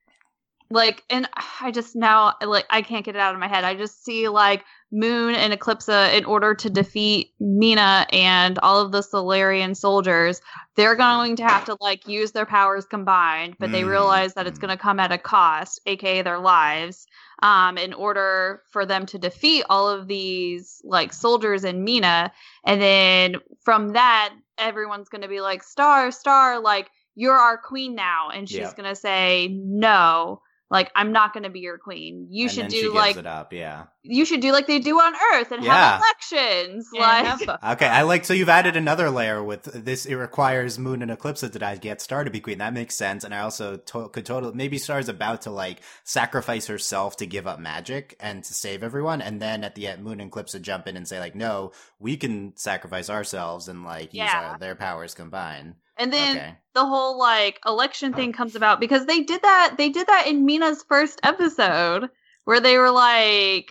like, and I just now like I can't get it out of my head. I just see like Moon and Eclipsa in order to defeat Mina and all of the Solarian soldiers. They're going to have to like use their powers combined, but they Mm, realize that it's going to come at a cost, aka their lives. Um, in order for them to defeat all of these like soldiers in Mina, and then from that, everyone's going to be like, Star, Star, like, you're our queen now. And she's Yeah. going to say, no, like, I'm not going to be your queen. You And should then she do gives like, it up, yeah. you should do like they do on Earth and Yeah. have elections. And like, have Okay, I like so you've added another layer with this. It requires Moon and Eclipsa to die to get Star to be queen. That makes sense, and I also to- could totally maybe Star's about to like sacrifice herself to give up magic and to save everyone, and then at the end, Moon and Eclipsa jump in and say like, no, we can sacrifice ourselves and like use our, their powers combined. And then okay, the whole like election thing comes about because they did that they did that in Mina's first episode where they were like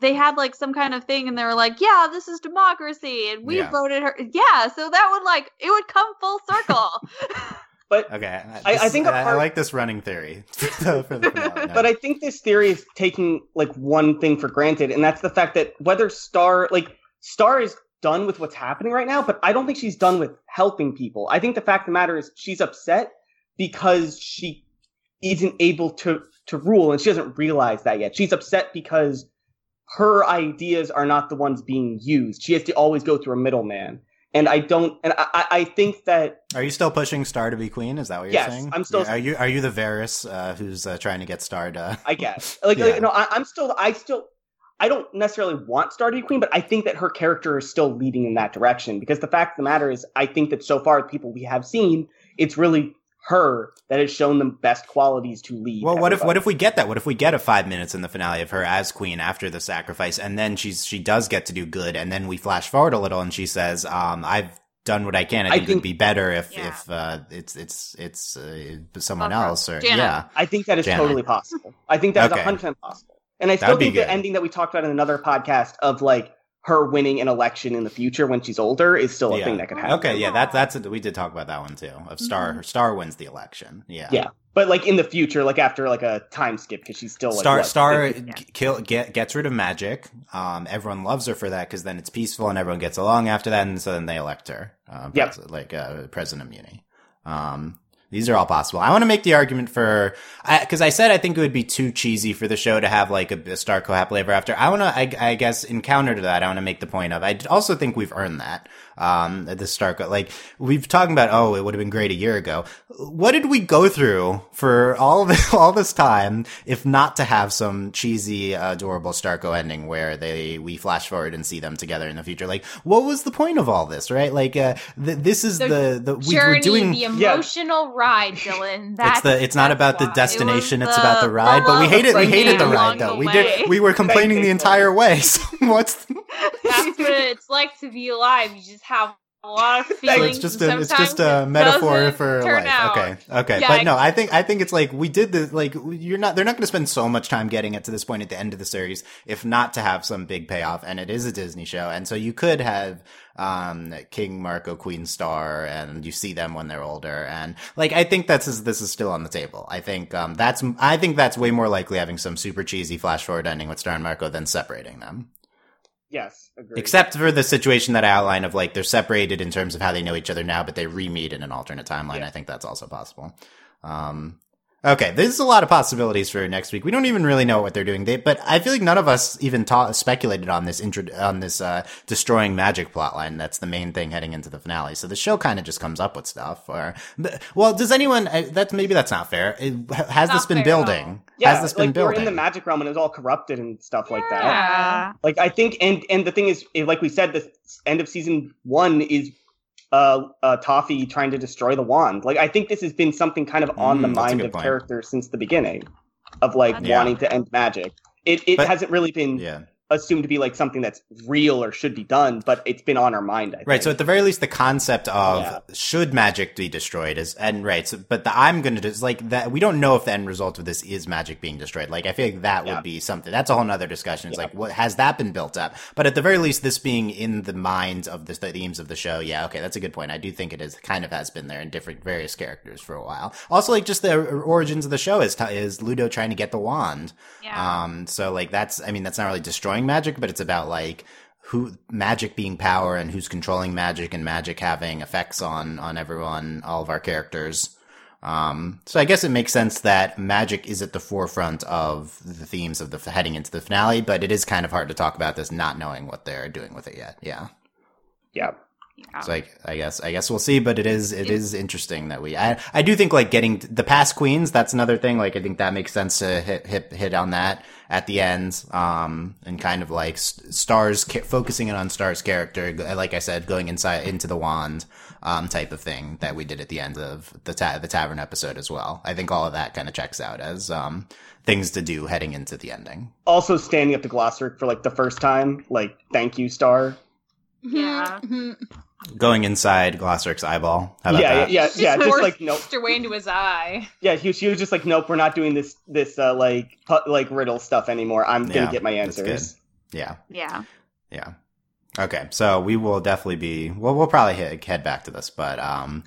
they had like some kind of thing and they were like, yeah, this is democracy and we Yeah. voted her. Yeah, so that would like it would come full circle. But Okay, I- I think a I, I part- like this running theory. for for the finale, no. but I think this theory is taking like one thing for granted, and that's the fact that whether Star like Star is done with what's happening right now, but I don't think she's done with helping people. I think the fact of the matter is she's upset because she isn't able to to rule, and she doesn't realize that yet. She's upset because her ideas are not the ones being used. She has to always go through a middleman. And I don't, and I, I- think that Are you still pushing Star to be queen? Is that what you're Yes, saying? I'm still- Yeah, Are you are you the Varys uh, who's uh, trying to get Star to? I guess. Like, Yeah. like no, I, I'm still, I still, I don't necessarily want Stardew queen, but I think that her character is still leading in that direction. Because the fact of the matter is, I think that so far, the people we have seen, it's really her that has shown them best qualities to lead. Well, what if what if we get that? What if we get a five minutes in the finale of her as queen after the sacrifice, and then she's she does get to do good, and then we flash forward a little, and she says, um, "I've done what I can. I I think, it'd be better if Yeah. if uh, it's it's it's uh, someone Love her. else or Janet. yeah." I think that is Janet. totally possible. I think that is Okay. 100% possible. And I That still would be think the good. ending that we talked about in another podcast of like her winning an election in the future when she's older is still a Yeah. thing that could happen. Okay, yeah, that that's a, we did talk about that one too. Of Star Star wins the election. Yeah, Yeah. But like in the future, like after like a time skip, because she's still like Star what, Star 50? Yeah. kill get gets rid of magic. Um, everyone loves her for that because then it's peaceful and everyone gets along after that, and so then they elect her. Uh, Yep. like uh, President of Mewni. Um, these are all possible. I want to make the argument for because I, said I think it would be too cheesy for the show to have like a, a Starco happily ever after. I want to, I, I guess, in counter to that, I want to make the point of I also think we've earned that. Um, at the Starco, like we've talking about, oh, it would have been great a year ago. What did we go through for all of all this time, if not to have some cheesy, adorable Starco ending where they we flash forward and see them together in the future? Like, what was the point of all this, right? Like, uh, th- this is The the the we Journey, were doing. the emotional ride, Dylan. That's, it's the it's not that's about the destination It was it's about the the- ride but we hated we hated the along ride the though we did we were complaining the entire way so what's That's what it's like to be alive. You just have a lot of so feelings. it's just a, it's just a metaphor for life out. okay okay Yeah, but no i think i think it's like we did the like you're not they're not going to spend so much time getting it to this point at the end of the series if not to have some big payoff and it is a disney show and so you could have um king marco queen star and you see them when they're older and like i think that's this is still on the table i think um that's i think that's way more likely having some super cheesy flash forward ending with star and marco than separating them yes, agreed. Except for the situation that I outlined of like they're separated in terms of how they know each other now, but they re-meet in an alternate timeline. Yeah. I think that's also possible. Um, okay, there's a lot of possibilities for next week. We don't even really know what they're doing, they, but I feel like none of us even ta- speculated on this intro- on this uh, destroying magic plotline. That's the main thing heading into the finale. So the show kind of just comes up with stuff. Or, well, does anyone? Uh, that's maybe that's not fair. It- has Not this been fair at all. building? yeah, has this been like We're in the magic realm and it was all corrupted and stuff like that. Like I think, and and the thing is, like we said, the end of season one is uh, uh Toffee trying to destroy the wand. Like I think this has been something kind of on Mm, the mind of point. characters since the beginning, of like Yeah. wanting to end magic. It it But- hasn't really been yeah. Assumed to be like something that's real or should be done, but it's been on our mind. I think. Right. So at the very least, the concept of Yeah. should magic be destroyed is, and right. So, but the I'm going to just like that. We don't know if the end result of this is magic being destroyed. Like, I feel like that Yeah. would be something. That's a whole nother discussion. It's Yeah. like, what has that been built up? But at the very least, this being in the minds of the, the themes of the show. Yeah. Okay. That's a good point. I do think it is kind of has been there in different various characters for a while. Also, like just the origins of the show is, is Ludo trying to get the wand. Yeah. Um, so like that's, I mean, that's not really destroying magic, but it's about like who magic being power and who's controlling magic and magic having effects on, on everyone, all of our characters. Um, so I guess it makes sense that magic is at the forefront of the themes of the heading into the finale, but it is kind of hard to talk about this not knowing what they're doing with it yet. Yeah. yeah. Yeah. So I, I guess I guess we'll see, but it is it is interesting that we I I do think like getting the past queens that's another thing like I think that makes sense to hit hit hit on that at the end um and kind of like stars ca- focusing in on stars character like I said going inside into the wand um type of thing that we did at the end of the ta- the tavern episode as well I think all of that kind of checks out as um things to do heading into the ending Also standing up to Glossaryck for like the first time, like thank you, Star. Yeah. Going inside Glossaryck's eyeball how about yeah, that yeah, yeah, Just yeah. Just forced like nope. her way into his eye. Yeah, he, she was just like, nope, we're not doing this this uh, like pu- like riddle stuff anymore. I'm gonna get my that's answers. Yeah. Yeah. Yeah. Okay. So we will definitely be, well, we'll probably head, head back to this, but, um,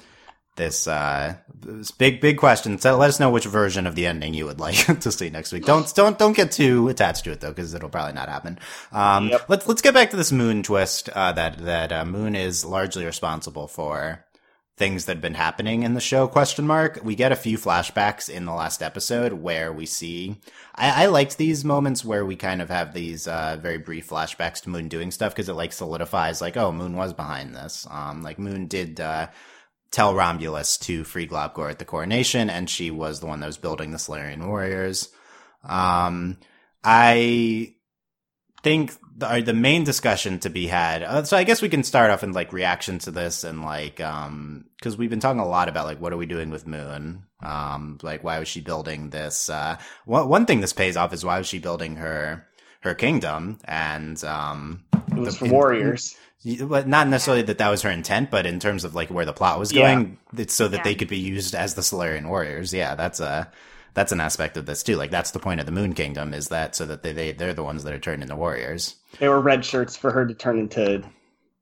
this, uh, this big, big question. So let us know which version of the ending you would like to see next week. Don't, don't, don't get too attached to it though, because it'll probably not happen. Um, Yep. let's, let's get back to this moon twist, uh, that, that, uh, moon is largely responsible for things that have been happening in the show question mark we get a few flashbacks in the last episode where we see i, I liked these moments where we kind of have these uh, very brief flashbacks to moon doing stuff because it like solidifies like oh moon was behind this um like moon did uh tell Rhombulus to free globgor at the coronation and she was the one that was building the solarian warriors um i think the, the main discussion to be had. Uh, so I guess we can start off in like reaction to this and like um because we've been talking a lot about like what are we doing with Moon? Um, like why was she building this? Uh, one one thing this pays off is why was she building her her kingdom and um It was The- for warriors. Y- but not necessarily that that was her intent, but in terms of like where the plot was Yeah. going, it's so that Yeah. they could be used as the Solarian warriors. Yeah, that's a that's an aspect of this too. Like that's the point of the Moon Kingdom is that so that they, they they're the ones that are turned into warriors. They were red shirts for her to turn into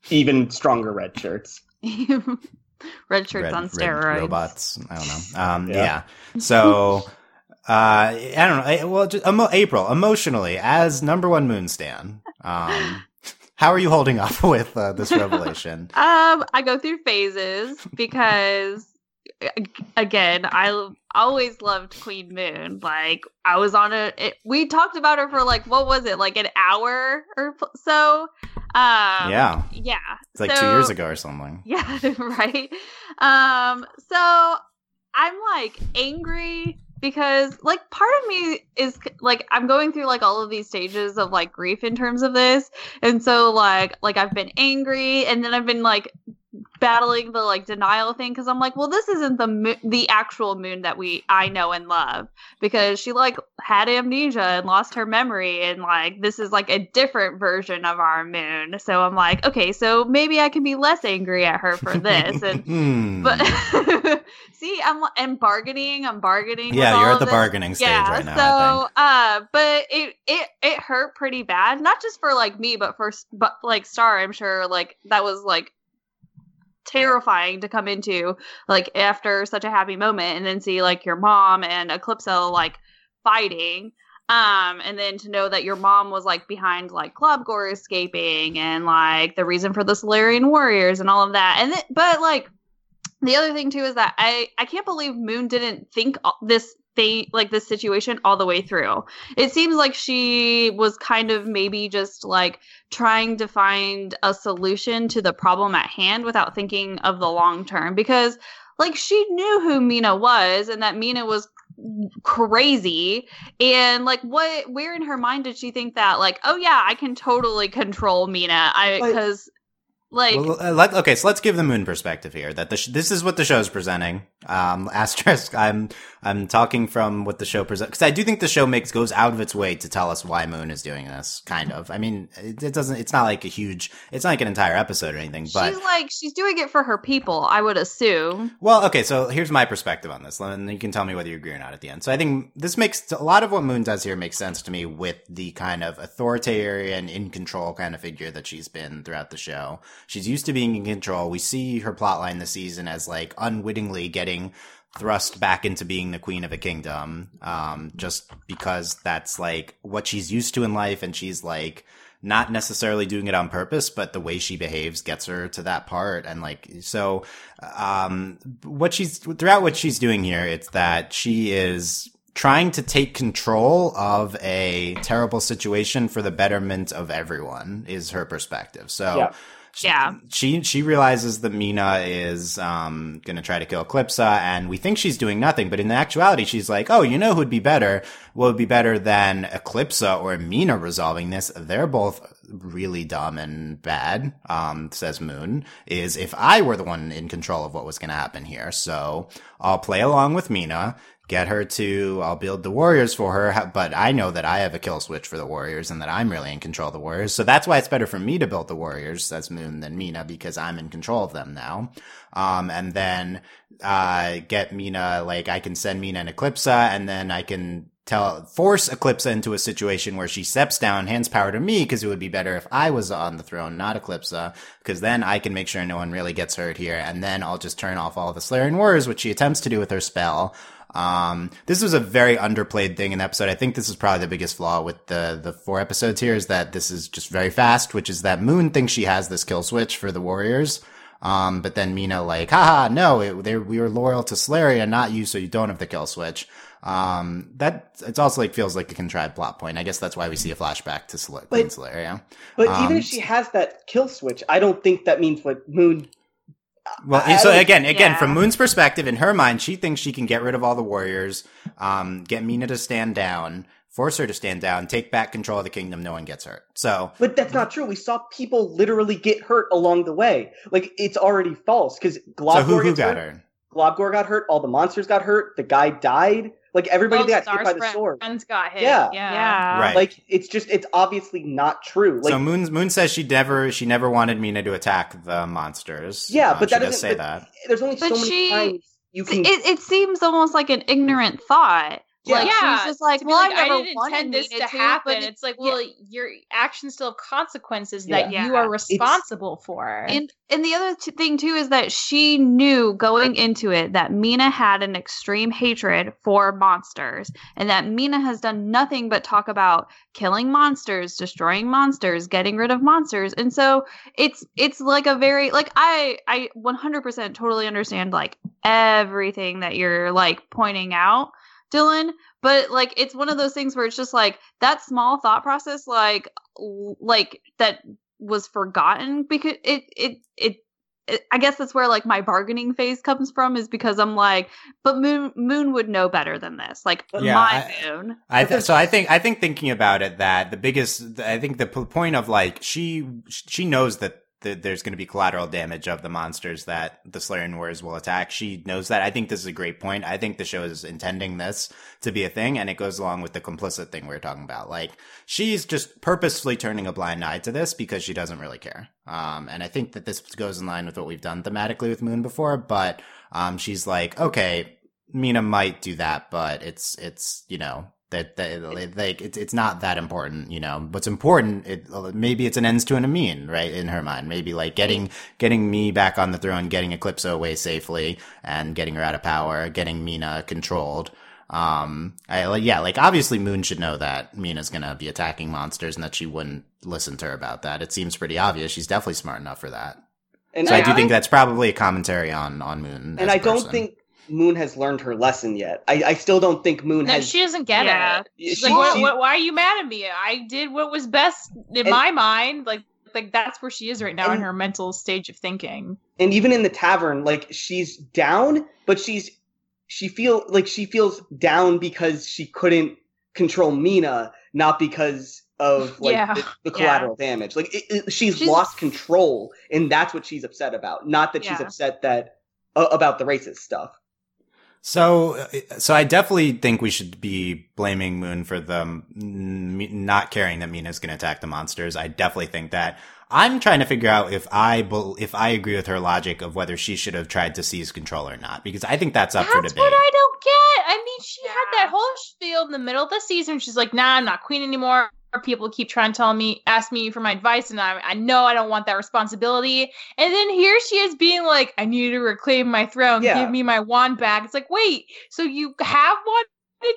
even stronger red shirts. red shirts on steroids. robots. I don't know. Um, Yeah. yeah. So, uh, I don't know. Well, just, emo- April, emotionally, as number one moon stan, um, how are you holding up with uh, this revelation? Um, I go through phases because again, I always loved Queen Moon. Like I was on a it, we talked about her for like what was it? Like an hour or so. Um yeah, Yeah. it's like two years ago or something. Yeah, right. Um, so I'm like angry because like part of me is like I'm going through like all of these stages of like grief in terms of this. And so like like I've been angry and then I've been like battling the like denial thing because I'm like, well, this isn't the mo- the actual moon that we I know and love because she like had amnesia and lost her memory and like this is like a different version of our moon. So I'm like, okay, so maybe I can be less angry at her for this and Hmm. but see, I'm and bargaining. I'm bargaining. yeah, you're at the this. bargaining stage Yeah, right now. So uh, but it it it hurt pretty bad. Not just for like me, but for but like Star. I'm sure like that was like terrifying to come into like after such a happy moment and then see like your mom and Eclipsa like fighting um and then to know that your mom was like behind like Globgor escaping and like the reason for the Solarian warriors and all of that. And then, but like the other thing too is that I I can't believe Moon didn't think this thing like this situation all the way through. It seems like she was kind of maybe just like trying to find a solution to the problem at hand without thinking of the long term because like she knew who Mina was and that Mina was crazy and like what where in her mind did she think that like oh yeah I can totally control Mina I because like Well, uh, let, okay, so let's give the moon perspective here. That the sh- this is what the show's presenting. Um, asterisk. I'm I'm talking from what the show presents because I do think the show makes goes out of its way to tell us why Moon is doing this. Kind of. I mean, it, it doesn't. It's not like a huge. It's not like an entire episode or anything. But she's like she's doing it for her people I would assume Well, okay, so here's my perspective on this, and you can tell me whether you agree or not at the end. So I think this makes a lot of what Moon does here makes sense to me with the kind of authoritarian, in control kind of figure that she's been throughout the show. She's used to being in control. We see her plotline this season as like unwittingly getting thrust back into being the queen of a kingdom, um, just because that's like what she's used to in life, and she's like not necessarily doing it on purpose, but the way she behaves gets her to that part. And like, so, um, what she's throughout what she's doing here, it's that she is trying to take control of a terrible situation for the betterment of everyone is her perspective. So, Yeah. She- Yeah. She she realizes that Mina is um gonna try to kill Eclipsa, and we think she's doing nothing, but in the actuality, she's like, oh, you know who'd be better? What would be better than Eclipsa or Mina resolving this? They're both really dumb and bad. Um, says Moon is if I were the one in control of what was gonna happen here, so I'll play along with Mina. Get her to, I'll build the warriors for her, but I know that I have a kill switch for the warriors and that I'm really in control of the warriors. So that's why it's better for me to build the warriors, as Moon, than Mina, because I'm in control of them now. Um, and then, uh, get Mina, like, I can send Mina an Eclipsa and then I can tell force Eclipsa into a situation where she steps down, hands power to me, because it would be better if I was on the throne, not Eclipsa, because then I can make sure no one really gets hurt here, and then I'll just turn off all the Solarian Warriors, which she attempts to do with her spell. Um, this was a very underplayed thing in the episode. I think this is probably the biggest flaw with the the four episodes here is that this is just very fast, which is that Moon thinks she has this kill switch for the Warriors. Um, but then Mina like, haha, no, it, they, we were loyal to Solaria, not you, so you don't have the kill switch. Um, that it's also like feels like a contrived plot point. I guess that's why we see a flashback to Sl- Queen Solaria. But Um, even if she has that kill switch, I don't think that means what Moon. Well, I- I so again, again, yeah. from Moon's perspective, in her mind, she thinks she can get rid of all the warriors, um, get Mina to stand down, force her to stand down, take back control of the kingdom. No one gets hurt. So But that's not true. We saw people literally get hurt along the way. Like it's already false because Globgor so who who got hurt. her? Globgor got hurt. All the monsters got hurt. The guy died. Like everybody that got hit Star's by the friends sword. got hit. Yeah. Yeah. Yeah. Right. Like it's just it's obviously not true. Like so Moon Moon says she never she never wanted Mina to attack the monsters. Yeah, Um, but she that does doesn't- say but- that. there's only so But many she- times you it, can. it seems almost like an ignorant thought. Yeah. Like Yeah, she's just like, to well, like, I never didn't wanted intend this Mina to happen. but it- it's like, yeah. well, your actions still have consequences Yeah. that you are responsible for. And and the other t- thing too is that she knew going into it that Mina had an extreme hatred for monsters, and that Mina has done nothing but talk about killing monsters, destroying monsters, getting rid of monsters, and so it's it's like a very like I I 100% totally understand like everything that you're like pointing out, Dylan, but like it's one of those things where it's just like that small thought process like like that was forgotten because it it it, it I guess that's where like my bargaining phase comes from is because I'm like, but Moon Moon would know better than this. Like Yeah, my I- Moon. I th- so I think I think thinking about it that the biggest I think the p- point of like she she knows that there's going to be collateral damage of the monsters that the Solarian Warriors will attack. She knows that. I think this is a great point. I think the show is intending this to be a thing, and it goes along with the complicit thing we are talking about. Like she's just purposefully turning a blind eye to this because she doesn't really care. Um, and I think that this goes in line with what we've done thematically with Moon before. But um, she's like, okay, Mina might do that, but it's it's you know that that like it's it's not that important. You know what's important? It maybe it's an ends to an a mean, right? In her mind, maybe like getting getting me back on the throne, getting Eclipsa away safely, and getting her out of power, getting Mina controlled. Um, I yeah, like obviously Moon should know that Mina's gonna be attacking monsters and that she wouldn't listen to her about that. It seems pretty obvious. She's definitely smart enough for that. and So I, I, do think that's probably a commentary on on Moon. and I don't think Moon has learned her lesson yet. I, I still don't think Moon no, has. she doesn't get Yeah. it. She's She- like, what, she- what, why are you mad at me? I did what was best in And- my mind. Like, like that's where she is right now in her mental stage of thinking. and even in the tavern like she's down but she's she feel like she feels down because she couldn't control mina not because of like Yeah. the, the Yeah. collateral damage like it, it- she's, She's- lost control and that's what she's upset about not that she's upset that uh, about the racist stuff So, uh, so I definitely think we should be blaming Moon for the mm, not caring that Mina's going to attack the monsters. I definitely think that. I'm trying to figure out if I if I agree with her logic of whether she should have tried to seize control or not, because I think that's up for That's debate. what I don't get. I mean, she had that whole spiel in the middle of the season. She's like, "Nah, I'm not queen anymore." People keep trying to tell me, ask me for my advice, and I, I know I don't want that responsibility. And then here she is being like, "I need to reclaim my throne. Yeah. Give me my wand back." It's like, wait, so you have wanted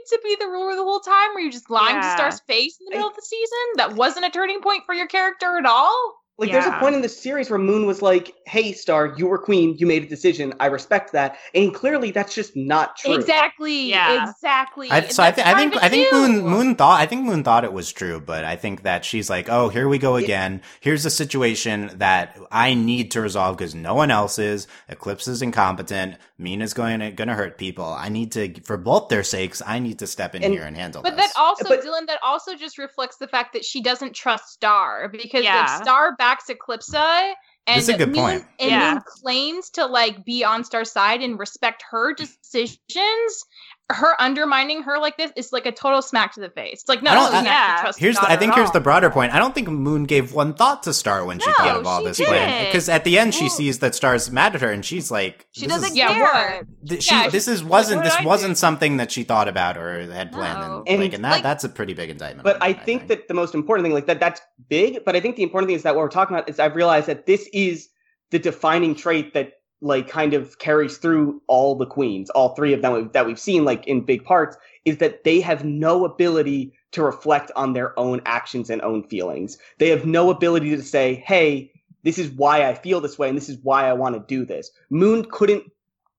to be the ruler the whole time? Were you just lying to Star's face in the middle of the season? That wasn't a turning point for your character at all. Like there's a point in the series where moon was like hey star you were queen you made a decision i respect that and clearly that's just not true Exactly. Yeah. Exactly. I, so I, th- I think I think do. Moon Moon thought I think Moon thought it was true, but I think that she's like, oh, here we go again. Here's a situation that I need to resolve because no one else is. Eclipsa is incompetent. Mina's going to going to hurt people. I need to, for both their sakes, I need to step in And- here and handle But this. that also, But- Dylan, that also just reflects the fact that she doesn't trust Star because Yeah. like Star backs Eclipsa and This a good Moon, point. and Yeah. Moon claims to like be on Star's side and respect her decisions. Her undermining her like this is like a total smack to the face. It's like no, I don't- this I- to trust Here's, the, I think here's all. the broader point. I don't think Moon gave one thought to Star when she No, thought of all this didn't. plan. Because at the end, she Well- sees that Star's mad at her, and she's like, She doesn't is- Yeah, care. th- she, Yeah, this is wasn't what this wasn't do? something that she thought about or had planned, No. and, And, like, and that like- that's a pretty big indictment. But on I think that the most important thing, like that, that's big. But I think the important thing is that what we're talking about is I've realized that this is the defining trait that like kind of carries through all the queens, all three of them that we've seen, like in big parts, is that they have no ability to reflect on their own actions and own feelings. They have no ability to say, "Hey, this is why I feel this way, and this is why I want to do this." Moon couldn't,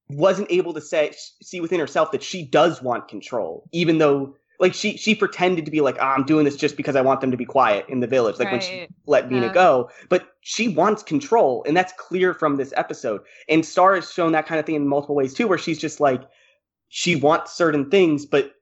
wasn't able to say, see within herself that she does want control, even though like she she pretended to be like, ah, I'm doing this just because I want them to be quiet in the village, like when she let Mina Yeah. go. But she wants control, and that's clear from this episode. And Star has shown that kind of thing in multiple ways too, where she's just like she wants certain things, but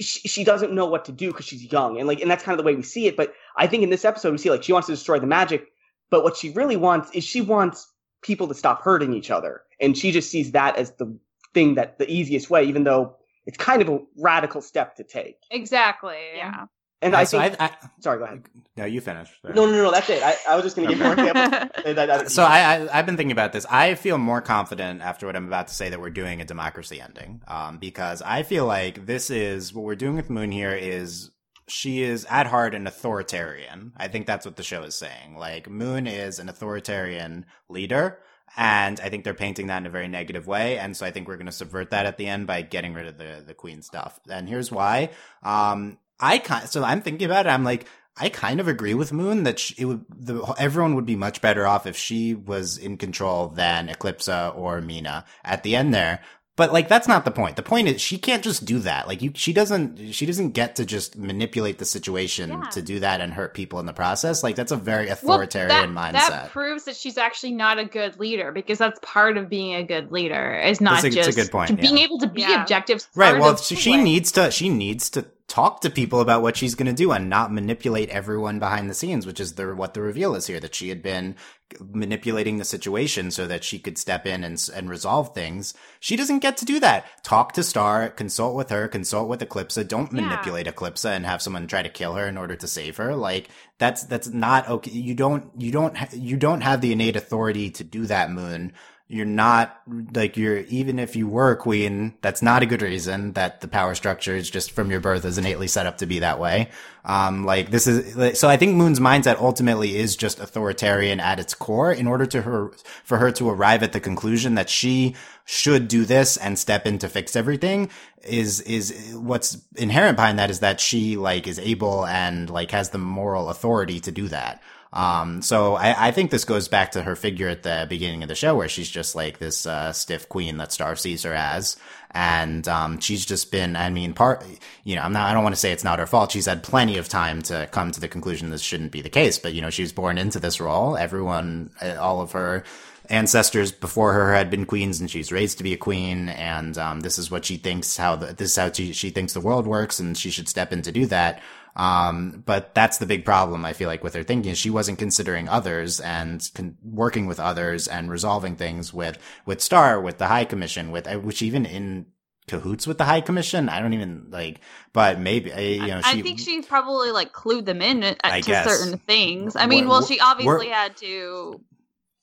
she, she doesn't know what to do because she's young, and like, and that's kind of the way we see it. But I think in this episode we see like she wants to destroy the magic, but what she really wants is she wants people to stop hurting each other, and she just sees that as the thing that the easiest way, even though it's kind of a radical step to take. Exactly. Yeah. And Yeah, I so think, I, I, sorry, go ahead. no, you finish. Sorry. No, no, no, no, that's it. I, I was just going to give more examples. Uh, that- that- So I, I I've been thinking about this. I feel more confident after what I'm about to say that we're doing a democracy ending, um, because I feel like this is what we're doing with Moon here is she is at heart an authoritarian. I think that's what the show is saying. Like Moon is an authoritarian leader. And I think they're painting that in a very negative way. And so I think we're going to subvert that at the end by getting rid of the, the queen stuff. And here's why. Um, I kind, so I'm thinking about it. I'm like, I kind of agree with Moon that she, it would the everyone would be much better off if she was in control than Eclipsa or Mina at the end there. But like that's not the point. The point is she can't just do that. Like you she doesn't she doesn't get to just manipulate the situation Yeah. to do that and hurt people in the process. Like that's a very Well, authoritarian that, mindset. that proves that she's actually not a good leader because that's part of being a good leader is not That's a- it's a just good point, to being yeah. able to be Yeah. objective. Right. Well, she, she needs to she needs to talk to people about what she's going to do and not manipulate everyone behind the scenes, which is the what the reveal is here that she had been manipulating the situation so that she could step in and and resolve things. She doesn't get to do that. Talk to Star, consult with her, consult with Eclipsa. Don't Yeah. manipulate Eclipsa and have someone try to kill her in order to save her. Like that's that's not okay. You don't you don't you don't have the innate authority to do that, Moon you're not like you're even if you were a queen that's not a good reason that the power structure is just from your birth is innately set up to be that way. Um like this is so i think moon's mindset ultimately is just authoritarian at its core in order to her for her to arrive at the conclusion that she should do this and step in to fix everything is is what's inherent behind that is that she like is able and like has the moral authority to do that um, so I, I think this goes back to her figure at the beginning of the show where she's just like this, uh, stiff queen that Star sees her as. And, um, she's just been, I mean, part, you know, I'm not, I don't want to say it's not her fault. She's had plenty of time to come to the conclusion this shouldn't be the case, but you know, she was born into this role. Everyone, uh, all of her, ancestors before her had been queens and she's raised to be a queen and um, this is what she thinks how the, this is how she, she thinks the world works and she should step in to do that um, but that's the big problem I feel like with her thinking is she wasn't considering others and con- working with others and resolving things with with Star with the High Commission with uh, which even in cahoots with the High Commission I don't even like but maybe uh, you know I think she probably like clued them in at, to guess. certain things. I We're- mean, well, she obviously had to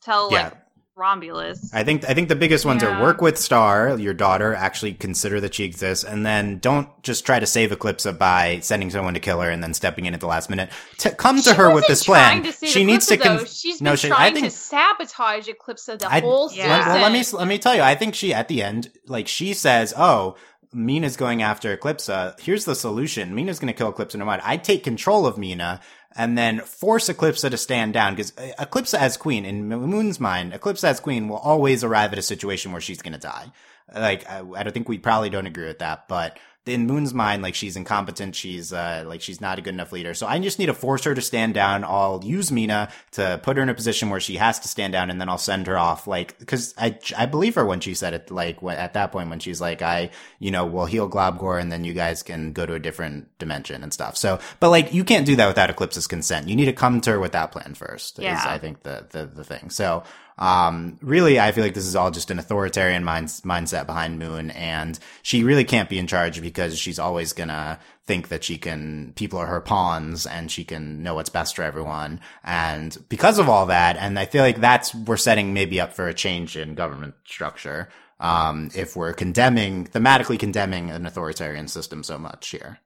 tell Yeah. like Rhombulus. I think I think the biggest ones are work with Star, your daughter, actually consider that she exists, and then don't just try to save Eclipsa by sending someone to kill her and then stepping in at the last minute. T- come to She her with this plan. trying to save She needs to. Eclipsa, Con-. She's no, been she- I trying think- to sabotage Eclipsa the I- whole Yeah. season. Well, well, let me let me tell you. I think she at the end, like she says, "Oh, Mina's going after Eclipsa. Uh, here's the solution. Mina's going to kill Eclipsa no matter. I take control of Mina." And then force Eclipsa to stand down because uh, Eclipsa as queen in Moon's mind, Eclipsa as queen will always arrive at a situation where she's going to die. Like I, I don't think we probably don't agree with that, but in Moon's mind, like she's incompetent, she's uh, like she's not a good enough leader. So I just need to force her to stand down. I'll use Mina to put her in a position where she has to stand down, and then I'll send her off. Like because I I believe her when she said it. Like at that point when she's like I you know will heal Globgor, and then you guys can go to a different dimension and stuff. So but like you can't do that without Eclipse's consent. You need to come to her with that plan first. Is Yeah. I think the the the thing. So um, really, I feel like this is all just an authoritarian mind- mindset behind Moon, and she really can't be in charge because she's always gonna think that she can, people are her pawns and she can know what's best for everyone. And because of all that, and I feel like that's, we're setting maybe up for a change in government structure. Um, if we're condemning, thematically condemning an authoritarian system so much here.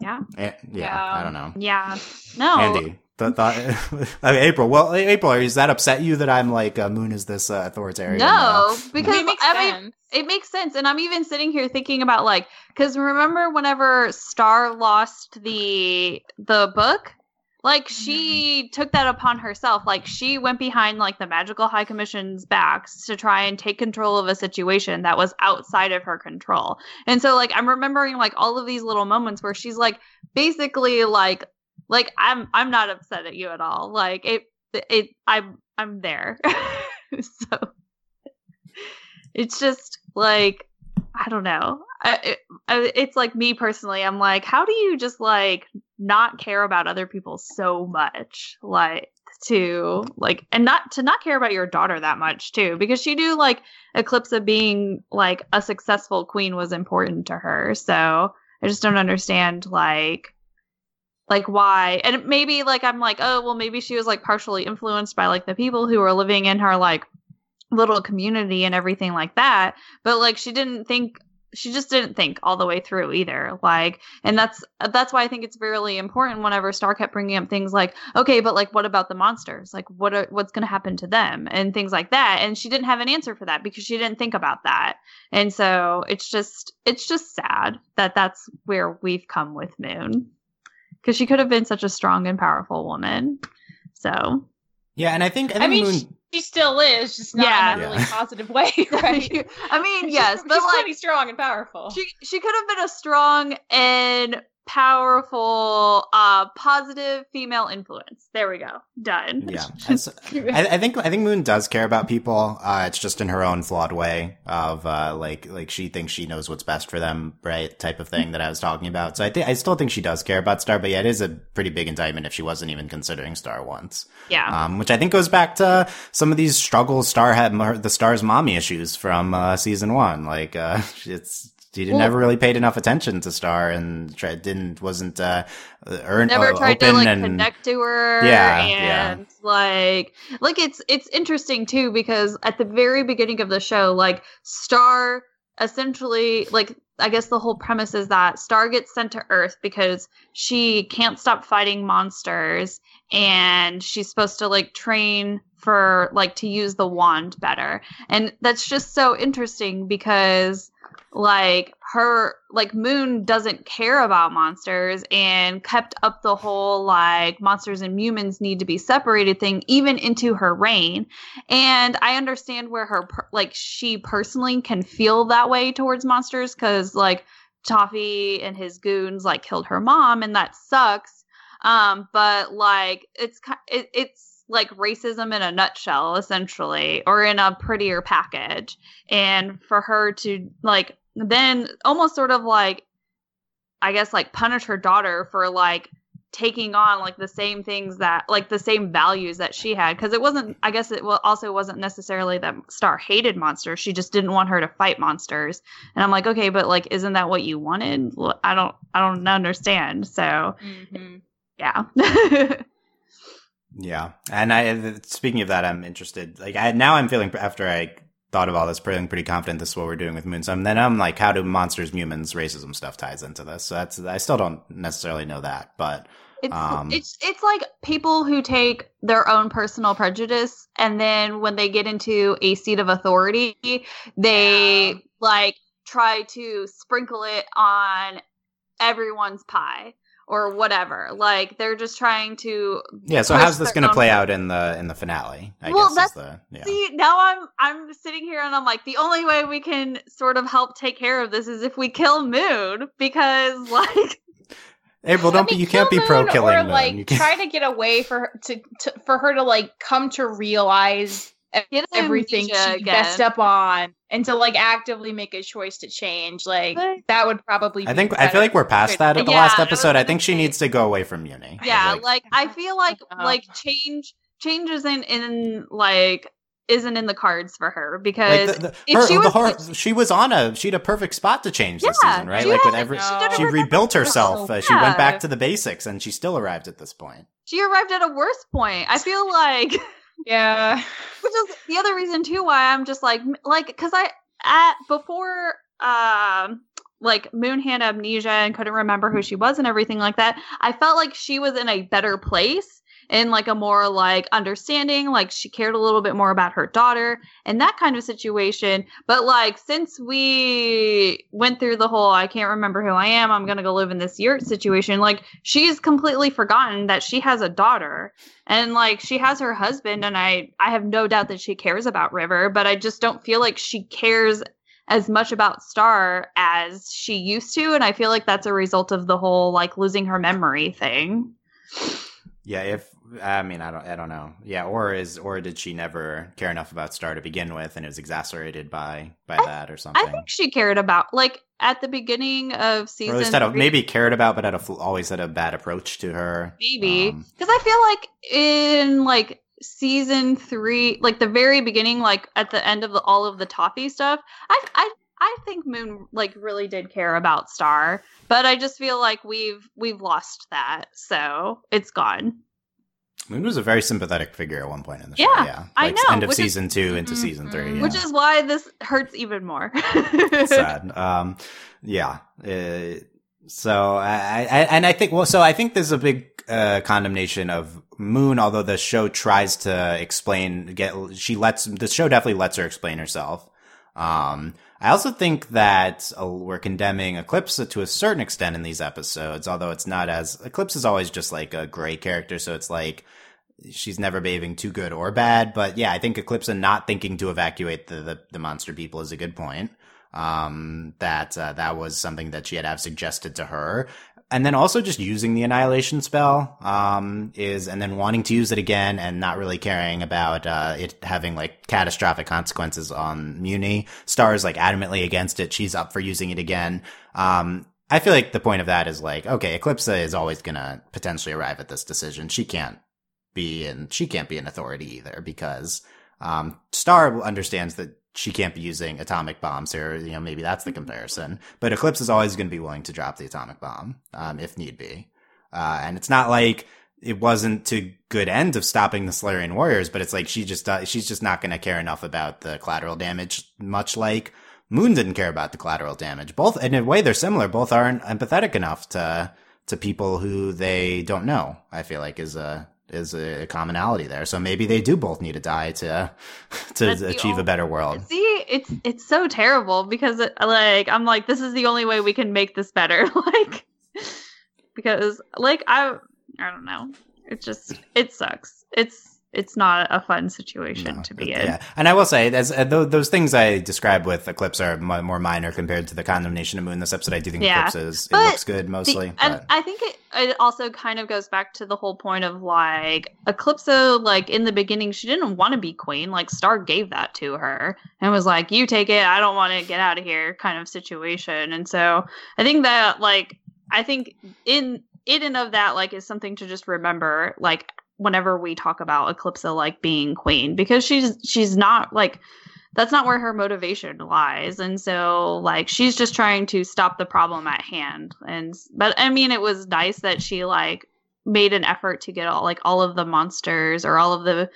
Yeah. Yeah, Yeah. I don't know. Yeah. No. Andy, th- th- okay, April. Well, April, is that upset you that I'm like uh, Moon is this uh, authoritarian? uh, No, because it makes I mean, it makes sense. And i'm even sitting here thinking about like because remember whenever star lost the the book? Like she took that upon herself. Like she went behind like the magical high commission's backs to try and take control of a situation that was outside of her control. And so like i'm remembering like all of these little moments where she's like basically like like i'm i'm not upset at you at all like it it i'm i'm there so it's just like I don't know. I, it, I, it's like me personally. I'm like, how do you just like not care about other people so much, like to like, and not to not care about your daughter that much too, because she knew like Eclipse of being like a successful queen was important to her. So I just don't understand like like why? And maybe like i'm like oh well maybe she was like partially influenced by like the people who were living in her like little community and everything like that. But like she didn't think she just didn't think all the way through either. Like and that's that's why i think it's really important whenever star kept bringing up things like okay but like what about the monsters? Like what are, what's going to happen to them? And things like that. And she didn't have an answer for that because she didn't think about that. And so it's just it's just sad that that's where we've come with moon because she could have been such a strong and powerful woman so Yeah, and I think I, think I mean, Moon. she, she still is, just not Yeah. in a really Yeah. positive way, right? i mean She's- yes but she's like pretty strong and powerful. she she could have been a strong and powerful uh positive female influence there we go done yeah, so- I, I think I think Moon does care about people. Uh, it's just in her own flawed way of uh, like like she thinks she knows what's best for them, right? Type of thing that I was talking about. So I think I still think she does care about Star, but yeah, it is a pretty big indictment if she wasn't even considering Star once. yeah Um, which I think goes back to some of these struggles Star had, the Star's mommy issues from uh, season one. Like uh, it's. She Well- never really paid enough attention to Star and tried, didn't wasn't uh, earned never uh, tried to like and connect to her Yeah, yeah. and like like it's it's interesting too because at the very beginning of the show like star essentially like i guess the whole premise is that star gets sent to earth because she can't stop fighting monsters and she's supposed to like train for like to use the wand better and that's just so interesting because like her like moon doesn't care about monsters and kept up the whole like monsters and humans need to be separated thing even into her reign. And i understand where her like she personally can feel that way towards monsters because like toffee and his goons like killed her mom and that sucks. Um but like it's it, it's like racism in a nutshell essentially or in a prettier package. And for her to like then almost sort of like i guess like punish her daughter for like taking on like the same things that like the same values that she had. Because it wasn't i guess it also wasn't necessarily that star hated monsters. She just didn't want her to fight monsters. And i'm like okay but like isn't that what you wanted? I don't i don't understand. So Mhm. yeah Yeah, and I speaking of that, I'm interested. Like I, now, I'm feeling after I thought of all this, feeling pretty confident this is what we're doing with Moon. So then I'm like, how do monsters, humans, racism stuff ties into this? So that's I still don't necessarily know that, but It's Um, it's it's like people who take their own personal prejudice and then when they get into a seat of authority, they Yeah. like try to sprinkle it on everyone's pie or whatever. Like they're just trying to yeah. So how's this going to play out in the in the finale? I Well, guess that's- the yeah. See, now I'm I'm sitting here and I'm like the only way we can sort of help take care of this is if we kill Moon because like April, don't I mean, be. You can't be pro killing or Moon. like try to get away for her to, to for her to like come to realize everything amnesia she again. messed up on and to like actively make a choice to change like But- that would probably I be think I feel like we're past that at the Yeah, last episode. I gonna think she say- needs to go away from Mewni. Yeah, Like, like I feel like like change change isn't in like isn't in the cards for her because Like the, the, if her, she the was- hor- she was on a she had a perfect spot to change this season, right? Like with had- every she she rebuilt herself. Uh, she went back to the basics, and she still arrived at this point. she arrived at a worse point. I feel like Yeah. which is the other reason too why I'm just like like because I at before um like Moon had amnesia and couldn't remember who she was and everything like that. I felt like she was in a better place in like a more like understanding, like she cared a little bit more about her daughter and that kind of situation. But like since we went through the whole I can't remember who I am, I'm gonna go live in this yurt situation, like she's completely forgotten that she has a daughter and like she has her husband and i i have no doubt that she cares about river but i just don't feel like she cares as much about star as she used to and i feel like that's a result of the whole like losing her memory thing Yeah, if I mean I don't I don't know. Yeah, or is or did she never care enough about Star to begin with, and it was exacerbated by by that or something? i think she cared about like at the beginning of or season at least had a, maybe cared about, but had a, always had a bad approach to her. maybe Um, because i feel like in like season three like the very beginning like at the end of the, all of the toffee stuff i i i think moon like really did care about star but i just feel like we've we've lost that so it's gone Moon was a very sympathetic figure at one point in the show. Yeah, Yeah, I know, End of which is- season two into Mhm, season three. mhm. Yeah. which is why this hurts even more sad. Um, yeah. Uh, so I, I, and I think, well, so I think there's a big, uh, condemnation of Moon, although the show tries to explain, get, she lets, the show definitely lets her explain herself. Um, I also think that uh, we're condemning Eclipse to a certain extent in these episodes, although it's not as, Eclipse is always just like a gray character, so it's like, she's never behaving too good or bad. But yeah, I think Eclipse and not thinking to evacuate the, the, the monster people is a good point. Um, that, uh, that was something that she had have suggested to her. And then also just using the annihilation spell, um, is, and then wanting to use it again and not really caring about, uh, it having like catastrophic consequences on Mewni. Star is like adamantly against it. She's up for using it again. Um, I feel like the point of that is like, okay, Eclipsa is always gonna potentially arrive at this decision. She can't be and she can't be an authority either because um, Star understands that she can't be using atomic bombs here. You know, maybe that's the comparison. But Eclipse is always going to be willing to drop the atomic bomb um, if need be. Uh, and it's not like it wasn't to good end of stopping the Solarian warriors, but it's like she just uh, she's just not going to care enough about the collateral damage, much like Moon didn't care about the collateral damage. Both, in a way, they're similar. Both aren't empathetic enough to to people who they don't know. I feel like is a is a commonality there. So maybe they do both need to die to to That's achieve a better world. See, it's it's so terrible because it, like I'm like this is the only way we can make this better. like because like I I don't know. It just it sucks. It's it's not a fun situation No, to be in. Yeah, and I will say, as uh, those, those things I describe with Eclipse are m- more minor compared to the condemnation of Moon this episode. I do think Yeah. Eclipse is it looks good The- mostly. and I think it, it also kind of goes back to the whole point of like Eclipso, like in the beginning, she didn't want to be queen. Like Star gave that to her and was like, "You take it. I don't want to get out of here," kind of situation. And so I think that like I think in in and of that like is something to just remember like whenever we talk about Eclipsa like being queen because she's she's not like that's not where her motivation lies. And so like she's just trying to stop the problem at hand. And but i mean it was nice that she like made an effort to get all like all of the monsters or all of the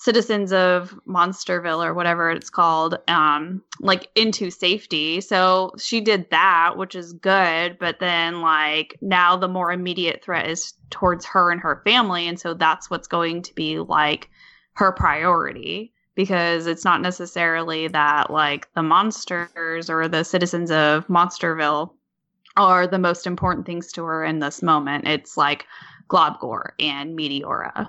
citizens of monsterville or whatever it's called um like into safety so she did that which is good but then like now the more immediate threat is towards her and her family and so that's what's going to be like her priority because it's not necessarily that like the monsters or the citizens of Monsterville are the most important things to her in this moment. It's like Globgor and Meteora.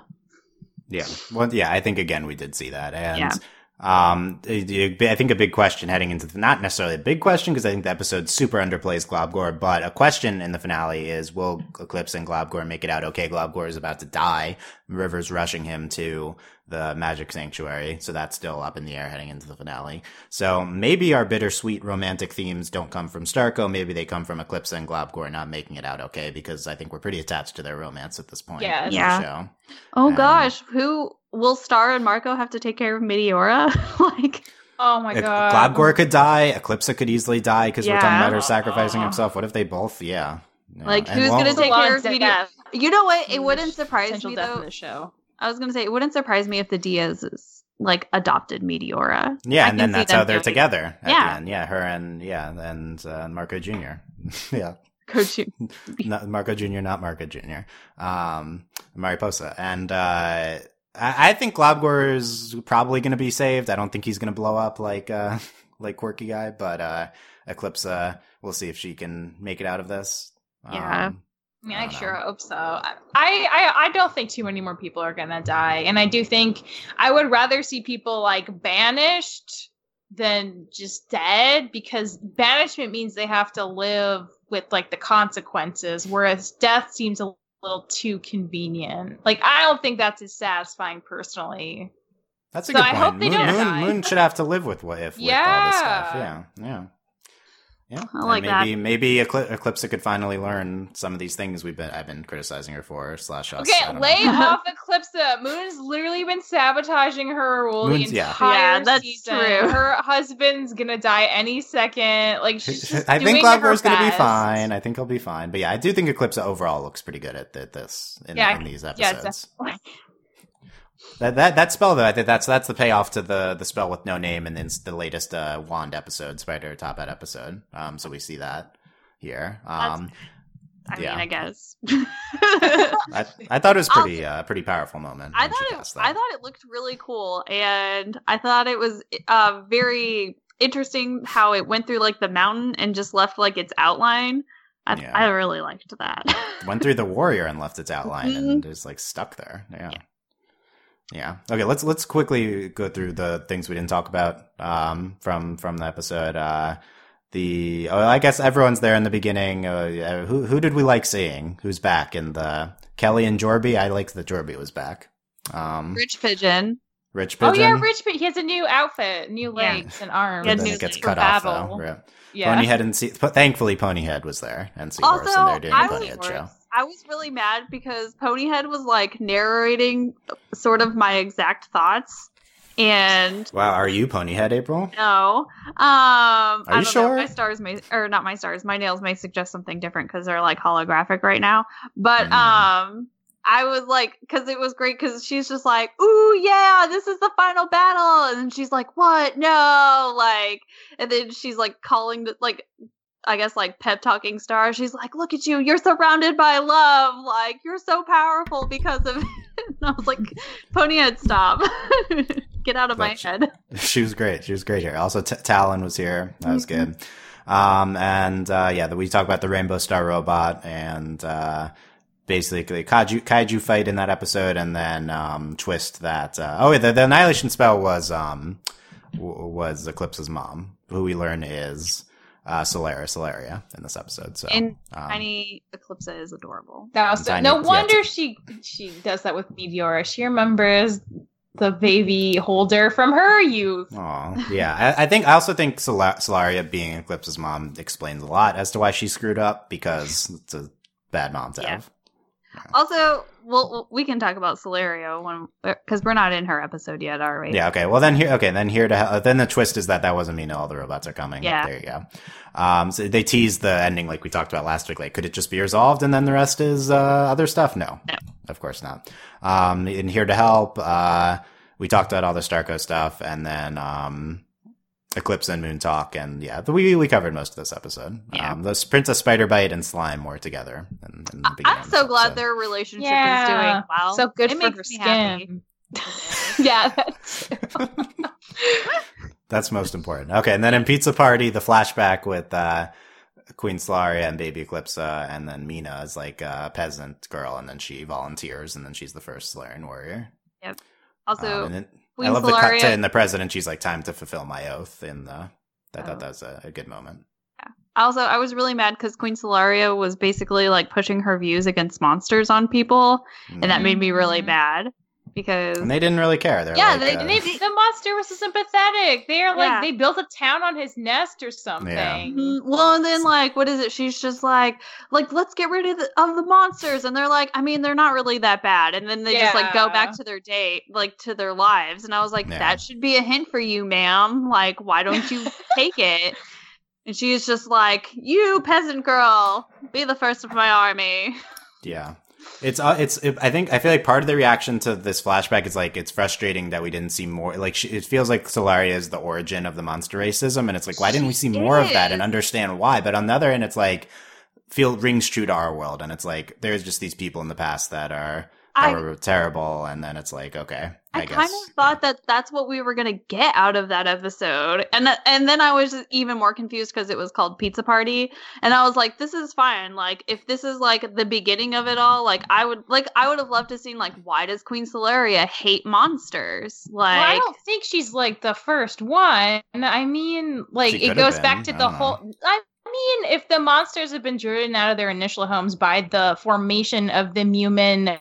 Yeah. Well, yeah, I think again we did see that, and Yeah. Um, it- it- I think a big question heading into the not necessarily a big question because I think the episode super underplays Globgor, but a question in the finale is: Will Eclipse and Globgor make it out? Okay, Globgor is about to die. River's rushing him to the Magic Sanctuary, so that's still up in the air heading into the finale. So maybe our bittersweet romantic themes don't come from Starco. Maybe they come from Eclipse and Globgor not making it out okay because I think we're pretty attached to their romance at this point. Yes. in the Yeah. show. Oh Um, gosh, who will Star and Marco have to take care of Meteora? like, Oh my Ec- god. Globgor could die. Eclipsa could easily die because we're talking about her sacrificing himself. What if they both? Yeah. Yeah. like And who's well- gonna take lot care of of Meteora? death. You know what? It wouldn't surprise me though. in the show. I was gonna say it wouldn't surprise me if the Diaz's like adopted Meteora. Yeah, I and then that's how they're doing- together at Yeah. the end. Yeah, her and yeah, and uh, Marco Jr. yeah, Coach you. not Marco Jr. Not Marco Jr. Um, Mariposa, and uh, I, I think Globgor is probably going to be saved. I don't think he's going to blow up like uh, like Quirky guy, but uh, Eclipse, uh, we'll see if she can make it out of this. Yeah. Um, I mean, I I, sure know. hope so. I, I I don't think too many more people are gonna die, and I do think I would rather see people like banished than just dead because banishment means they have to live with like the consequences, whereas death seems a little too convenient. Like I don't think that's as satisfying personally. That's a So good I hope they Moon, don't Moon, die. Moon should have to live with what if with all this stuff. Yeah. Yeah, yeah, yeah. I And like that. maybe maybe Eclipse, Eclipse could finally learn some of these things we've been I've been criticizing her for slash us. I Okay, don't know. lay off Eclipsa. Moon's literally been sabotaging her rule Moon's- the entire Yeah, that's season. true. Her husband's gonna die any second. Like she's just I think doing going to be fine. I think he'll be fine. But yeah, I do think Eclipse overall looks pretty good at, at this in, Yeah, in these yeah, episodes. definitely. That that that spell though, I think that's that's the payoff to the the spell with no name and then the latest uh, wand episode, Spider Top Hat episode. Um, so we see that here. Um, I Yeah. mean, I guess. I, I thought it was pretty uh, pretty powerful moment. I thought it. I thought it looked really cool, and I thought it was uh, very interesting how it went through like the mountain and just left like its outline. I, Yeah. I really liked that. went through the warrior and left its outline Mm-hmm. and is like stuck there. Yeah. yeah. Okay, let's let's quickly go through the things we didn't talk about um from from the episode. Uh the oh, I guess everyone's there in the beginning. Uh, who who did we like seeing? Who's back in the Kelly and Jorby? I liked that Jorby was back. Um Rich Pigeon. Rich Oh yeah, Rich. But he has a new outfit, new Yeah. legs and arms. He had then it gets cut off battle. though. Right. Yeah. Ponyhead and Se- but thankfully Ponyhead was there and Seahorse Also, and they're doing I a was Ponyhead show. I was really mad because Ponyhead was like narrating sort of my exact thoughts, and Wow, are you Ponyhead, April? no, um, I you don't sure? know. My stars may, or not my stars, my nails may suggest something different because they're like holographic right now. But Mm. um, I was like, because it was great because she's just like, ooh yeah, this is the final battle, and then she's like, what? No, like, and then she's like calling the like. I guess like pep talking star. She's like, "Look at you! You're surrounded by love. Like you're so powerful because of." and I was like, "Ponyhead, stop! Get out of my she- head." she was great. She was great here. Also, T- Talon was here. That was Mm-hmm. good. Um, and uh, yeah, the, we talked about the Rainbow Star robot and uh, basically kaiju kaiju fight in that episode, and then um, twist that. Uh, oh, yeah, the, the annihilation spell was um, w- was Eclipse's mom, who we learn is uh, Solaria Solaria in this episode. So And um, Tiny Eclipsa is adorable. That was Tiny- no wonder it's- she she does that with Meteora. She remembers the baby holder from her youth. Aw, yeah. I, I think I also think Sola- Solaria being Eclipse's mom explains a lot as to why she screwed up because it's a bad mom to Yeah. have. Also, well, we can talk about Solaria when because we're not in her episode yet, are we? Yeah. Okay. Well, then here. Okay. Then here to uh, then the twist is that that wasn't mean all the robots are coming. Yeah. There you go. Um. So they tease the ending like we talked about last week. Like, could it just be resolved and then the rest is uh, other stuff? No. No. Of course not. Um. In here to help. Uh. We talked about all the Starco stuff, and then um. Eclipse and Moon talk, and yeah, we we covered most of this episode. Yeah. Um, the Princess Spiderbite and Slime were together. In, in the I- beginning I'm so glad episode. their relationship is doing well. so good it for makes her me happy. skin. yeah, that's That's most important. Okay, and then in Pizza Party, the flashback with uh, Queen Solaria and Baby Eclipsa, and then Mina is like a peasant girl, and then she volunteers, and then she's the first Solarian warrior. Yep. Also, Um, and then, I Queen love the cut to in the president. She's like, "Time to fulfill my oath." In the, I Oh. thought that was a, a good moment. Also, I was really mad because Queen Solaria was basically like pushing her views against monsters on people, and that made me really Mhm. mad. Because And they didn't really care. They're Yeah, like, they- uh, they, the monster was so sympathetic. They are like Yeah. they built a town on his nest or something. Mhm. Well, and then like, what is it? She's just like, like, let's get rid of the, of the monsters, and they're like, I mean, they're not really that bad, and then they just like go back to their date, like to their lives, and I was like, Yeah. that should be a hint for you, ma'am. Like, why don't you take it? And she's just like, you peasant girl, be the first of my army. Yeah. It's uh, it's it, I think I feel like part of the reaction to this flashback is like it's frustrating that we didn't see more like she, it feels like Solaria is the origin of the monster racism and it's like why didn't we see more of that and understand why? But on the other end it's like feel rings true to our world and it's like there's just these people in the past that are I were terrible and then it's like okay I, I, guess kind of thought that that's what we were gonna get out of that episode, and th- and then I was even more confused because it was called Pizza Party, and I was like, this is fine. Like, if this is like the beginning of it all, like I would like I would have loved to seen like why does Queen Solaria hate monsters? Like, Well, I don't think she's like the first one. I mean, like it goes have back to the don't know. whole. I mean, if the monsters have been driven out of their initial homes by the formation of the Mewman,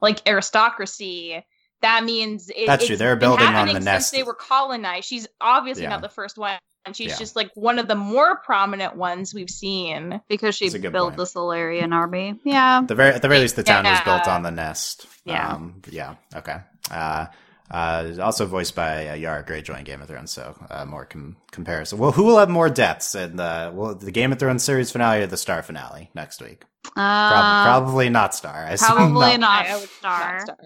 like aristocracy, that means it, That's true. They're building on the nest. They were colonized. She's obviously Yeah. not the first one. She's Yeah. just like one of the more prominent ones we've seen. because she That's a good built point. the Solarian army. Yeah, the very at the very least the town was built on the nest Yeah. um yeah okay uh uh, also voiced by uh, Yara Greyjoy in Game of Thrones, so uh, more com- comparison. Well, who will have more deaths in the well, the Game of Thrones series finale or the Star finale next week? Prob- uh, probably not Star. I probably not. not, I- I would Star. not Star.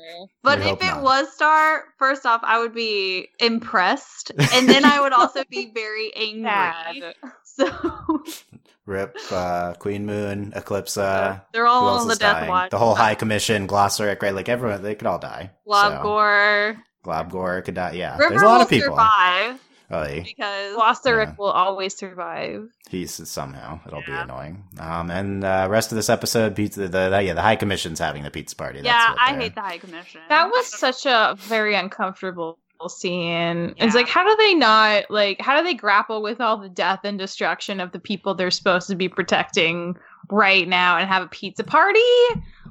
But We if it not. was Star, first off, I would be impressed, and then I would also be very angry. Sad. So Rip, uh, Queen Moon, Eclipsa. they're all on the is death dying? watch. The whole High Commission, Glossaryck, right? Like everyone, they could all die. Globgor. So, Globgor could die. Yeah, River there's a lot will of people. survive Oh, he- because Glossaryck Yeah. will always survive. he's somehow it'll be annoying. Um, and uh, rest of this episode, pizza. The, the yeah, the High Commission's having the pizza party. Yeah, what I hate the High Commission. That was such a very uncomfortable scene. It's like, how do they not like? How do they grapple with all the death and destruction of the people they're supposed to be protecting right now and have a pizza party?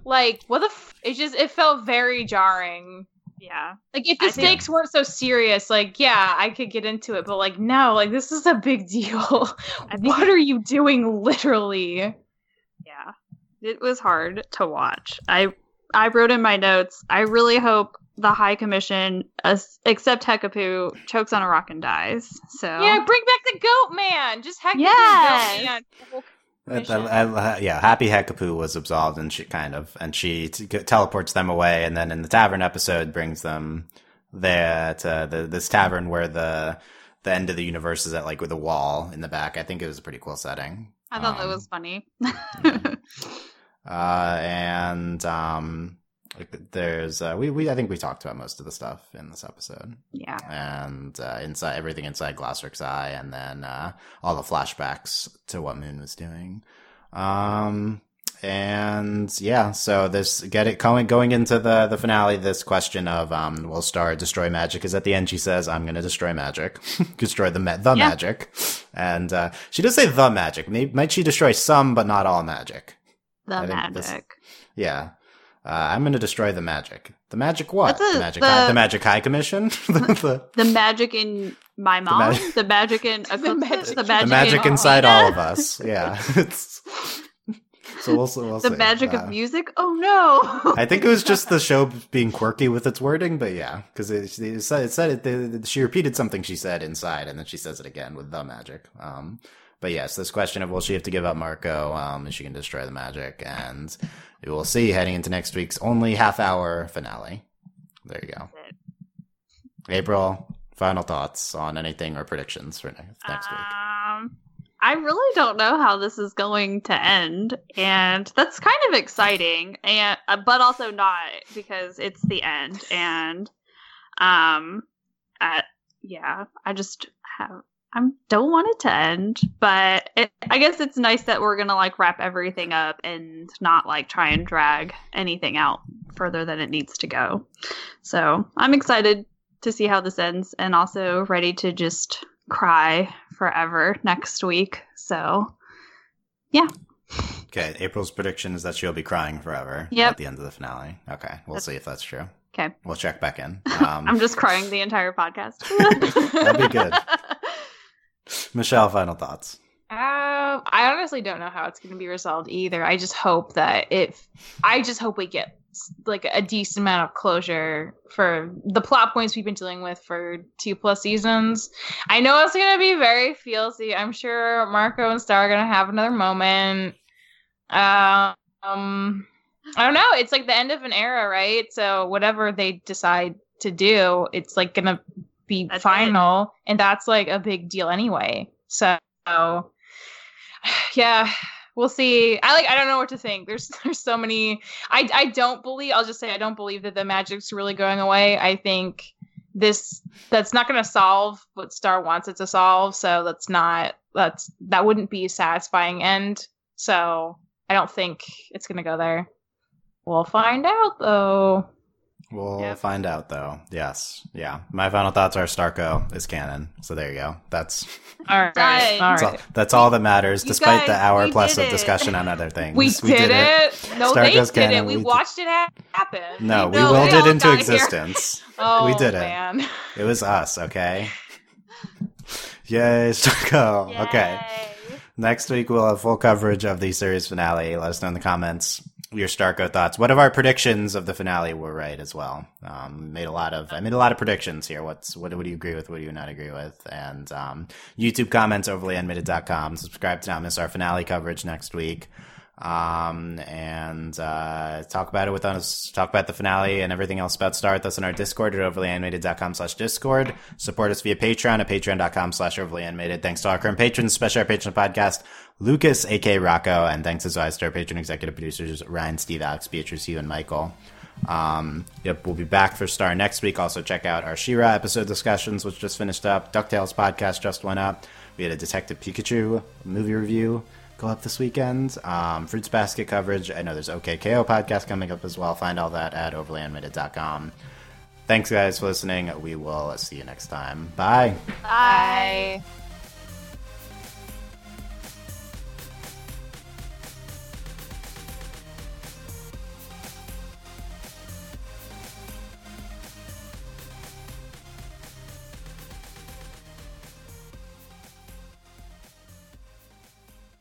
Like, what the? F- it just it felt very jarring. Yeah. Like, if the I think- stakes weren't so serious, like, yeah, I could get into it, but like, no, like this is a big deal. Think what are you doing, literally? Yeah. It was hard to watch. I I wrote in my notes, I really hope the High Commission, as, except Hekapoo, chokes on a rock and dies. So Yeah, bring back the goat man. Just with Yes. goat man. Uh, yeah, Happy Hekapoo was absolved, and she kind of, and she t- teleports them away, and then in the tavern episode brings them there to the this tavern where the the end of the universe is at, like with a wall in the back. I think it was a pretty cool setting. I thought that Um, was funny. Uh, and um, like, there's uh, we we I think we talked about most of the stuff in this episode, yeah. and uh, inside everything inside Glossaryck's eye, and then uh, all the flashbacks to what Moon was doing. Um, and yeah, so this get it going going into the the finale. This question of um, will Star destroy magic? Is at the end she says, "I'm going to destroy magic, destroy the ma- the Yeah. magic," and uh, she does say the magic. Maybe, might she destroy some, but not all magic? The magic. this- Yeah. Uh, I'm going to destroy the magic. The magic what? A- the magic. the- High, the magic high commission. the, The magic in my mom. mag- The magic in Eclipse. magic- The the magic, the magic in inside all of us. Yeah. It's, so we'll, see- we'll The see. magic Uh, of music. Oh no. I think it was just the show being quirky with its wording, but yeah, because it, it said it said it, it- she repeated something she said inside, and then she says it again with the magic. Um, but yes, this question of will she have to give up Marco? Um, is she can destroy the magic? And we will see heading into next week's only half hour finale. There you go. April, final thoughts on anything or predictions for next, next week? Um, I really don't know how this is going to end, and that's kind of exciting, and uh, but also not because it's the end, and um, uh, yeah, I just have. I don't want it to end, but it, I guess it's nice that we're gonna like wrap everything up and not like try and drag anything out further than it needs to go. So I'm excited to see how this ends, and also ready to just cry forever next week. So yeah. Okay, April's prediction is that she'll be crying forever Yep. at the end of the finale. Okay, we'll That's- see if that's true. Okay. We'll check back in. Um, I'm just crying the entire podcast. That'd be good. Michelle, final thoughts. Um, I honestly don't know how it's going to be resolved either. I just hope that if I just hope we get like a decent amount of closure for the plot points we've been dealing with for two plus seasons. I know it's going to be very feelsy. I'm sure Marco and Star are going to have another moment. Um, I don't know. It's like the end of an era, right? So whatever they decide to do, it's like going to be That's it. final, and that's like a big deal anyway. So yeah we'll see. I like i don't know what to think. There's there's so many i i don't believe i'll just say i don't believe that the magic's really going away. I think this that's not going to solve what star wants it to solve so that's not that's that wouldn't be a satisfying end. So i don't think it's going to go there. We'll find out though We'll Yep. find out, though. Yes, yeah. My final thoughts are Starco is canon. So there you go. That's all right Done. all that's, all, right that's all that matters, You despite the hour plus of discussion on other things. we, did, it, no they Starco's did it canon, we, we did- watched it happen No, we No, willed it into existence. oh we did it. man It was us, okay? Yay, Starco. Okay. Next week we'll have full coverage of the series finale. Let us know in the comments your Starco thoughts. What of our predictions of the finale were right as well? Um, made a lot of I made a lot of predictions here. What's what, what do you agree with? What do you not agree with? And um, YouTube comments overlyanimated.com. Subscribe to not miss our finale coverage next week. Um, and uh, talk about it with us. Talk about the finale and everything else about Star with us in our Discord at overlyanimated.com slash Discord. Support us via Patreon at patreon.com slash overlyanimated. Thanks to our current patrons, especially our patron podcast, Lucas, AK Rocco, and thanks as always to our patron executive producers, Ryan, Steve, Alex, Beatrice, Hugh, and Michael. Um, yep, we'll be back for Star next week. Also, check out our She-Ra episode discussions, which just finished up. DuckTales podcast just went up. We had a Detective Pikachu movie review go up this weekend. Um, Fruits Basket coverage. I know there's OK K.O. podcast coming up as well. Find all that at overlyanimated.com. Thanks, guys, for listening. We will see you next time. Bye. Bye.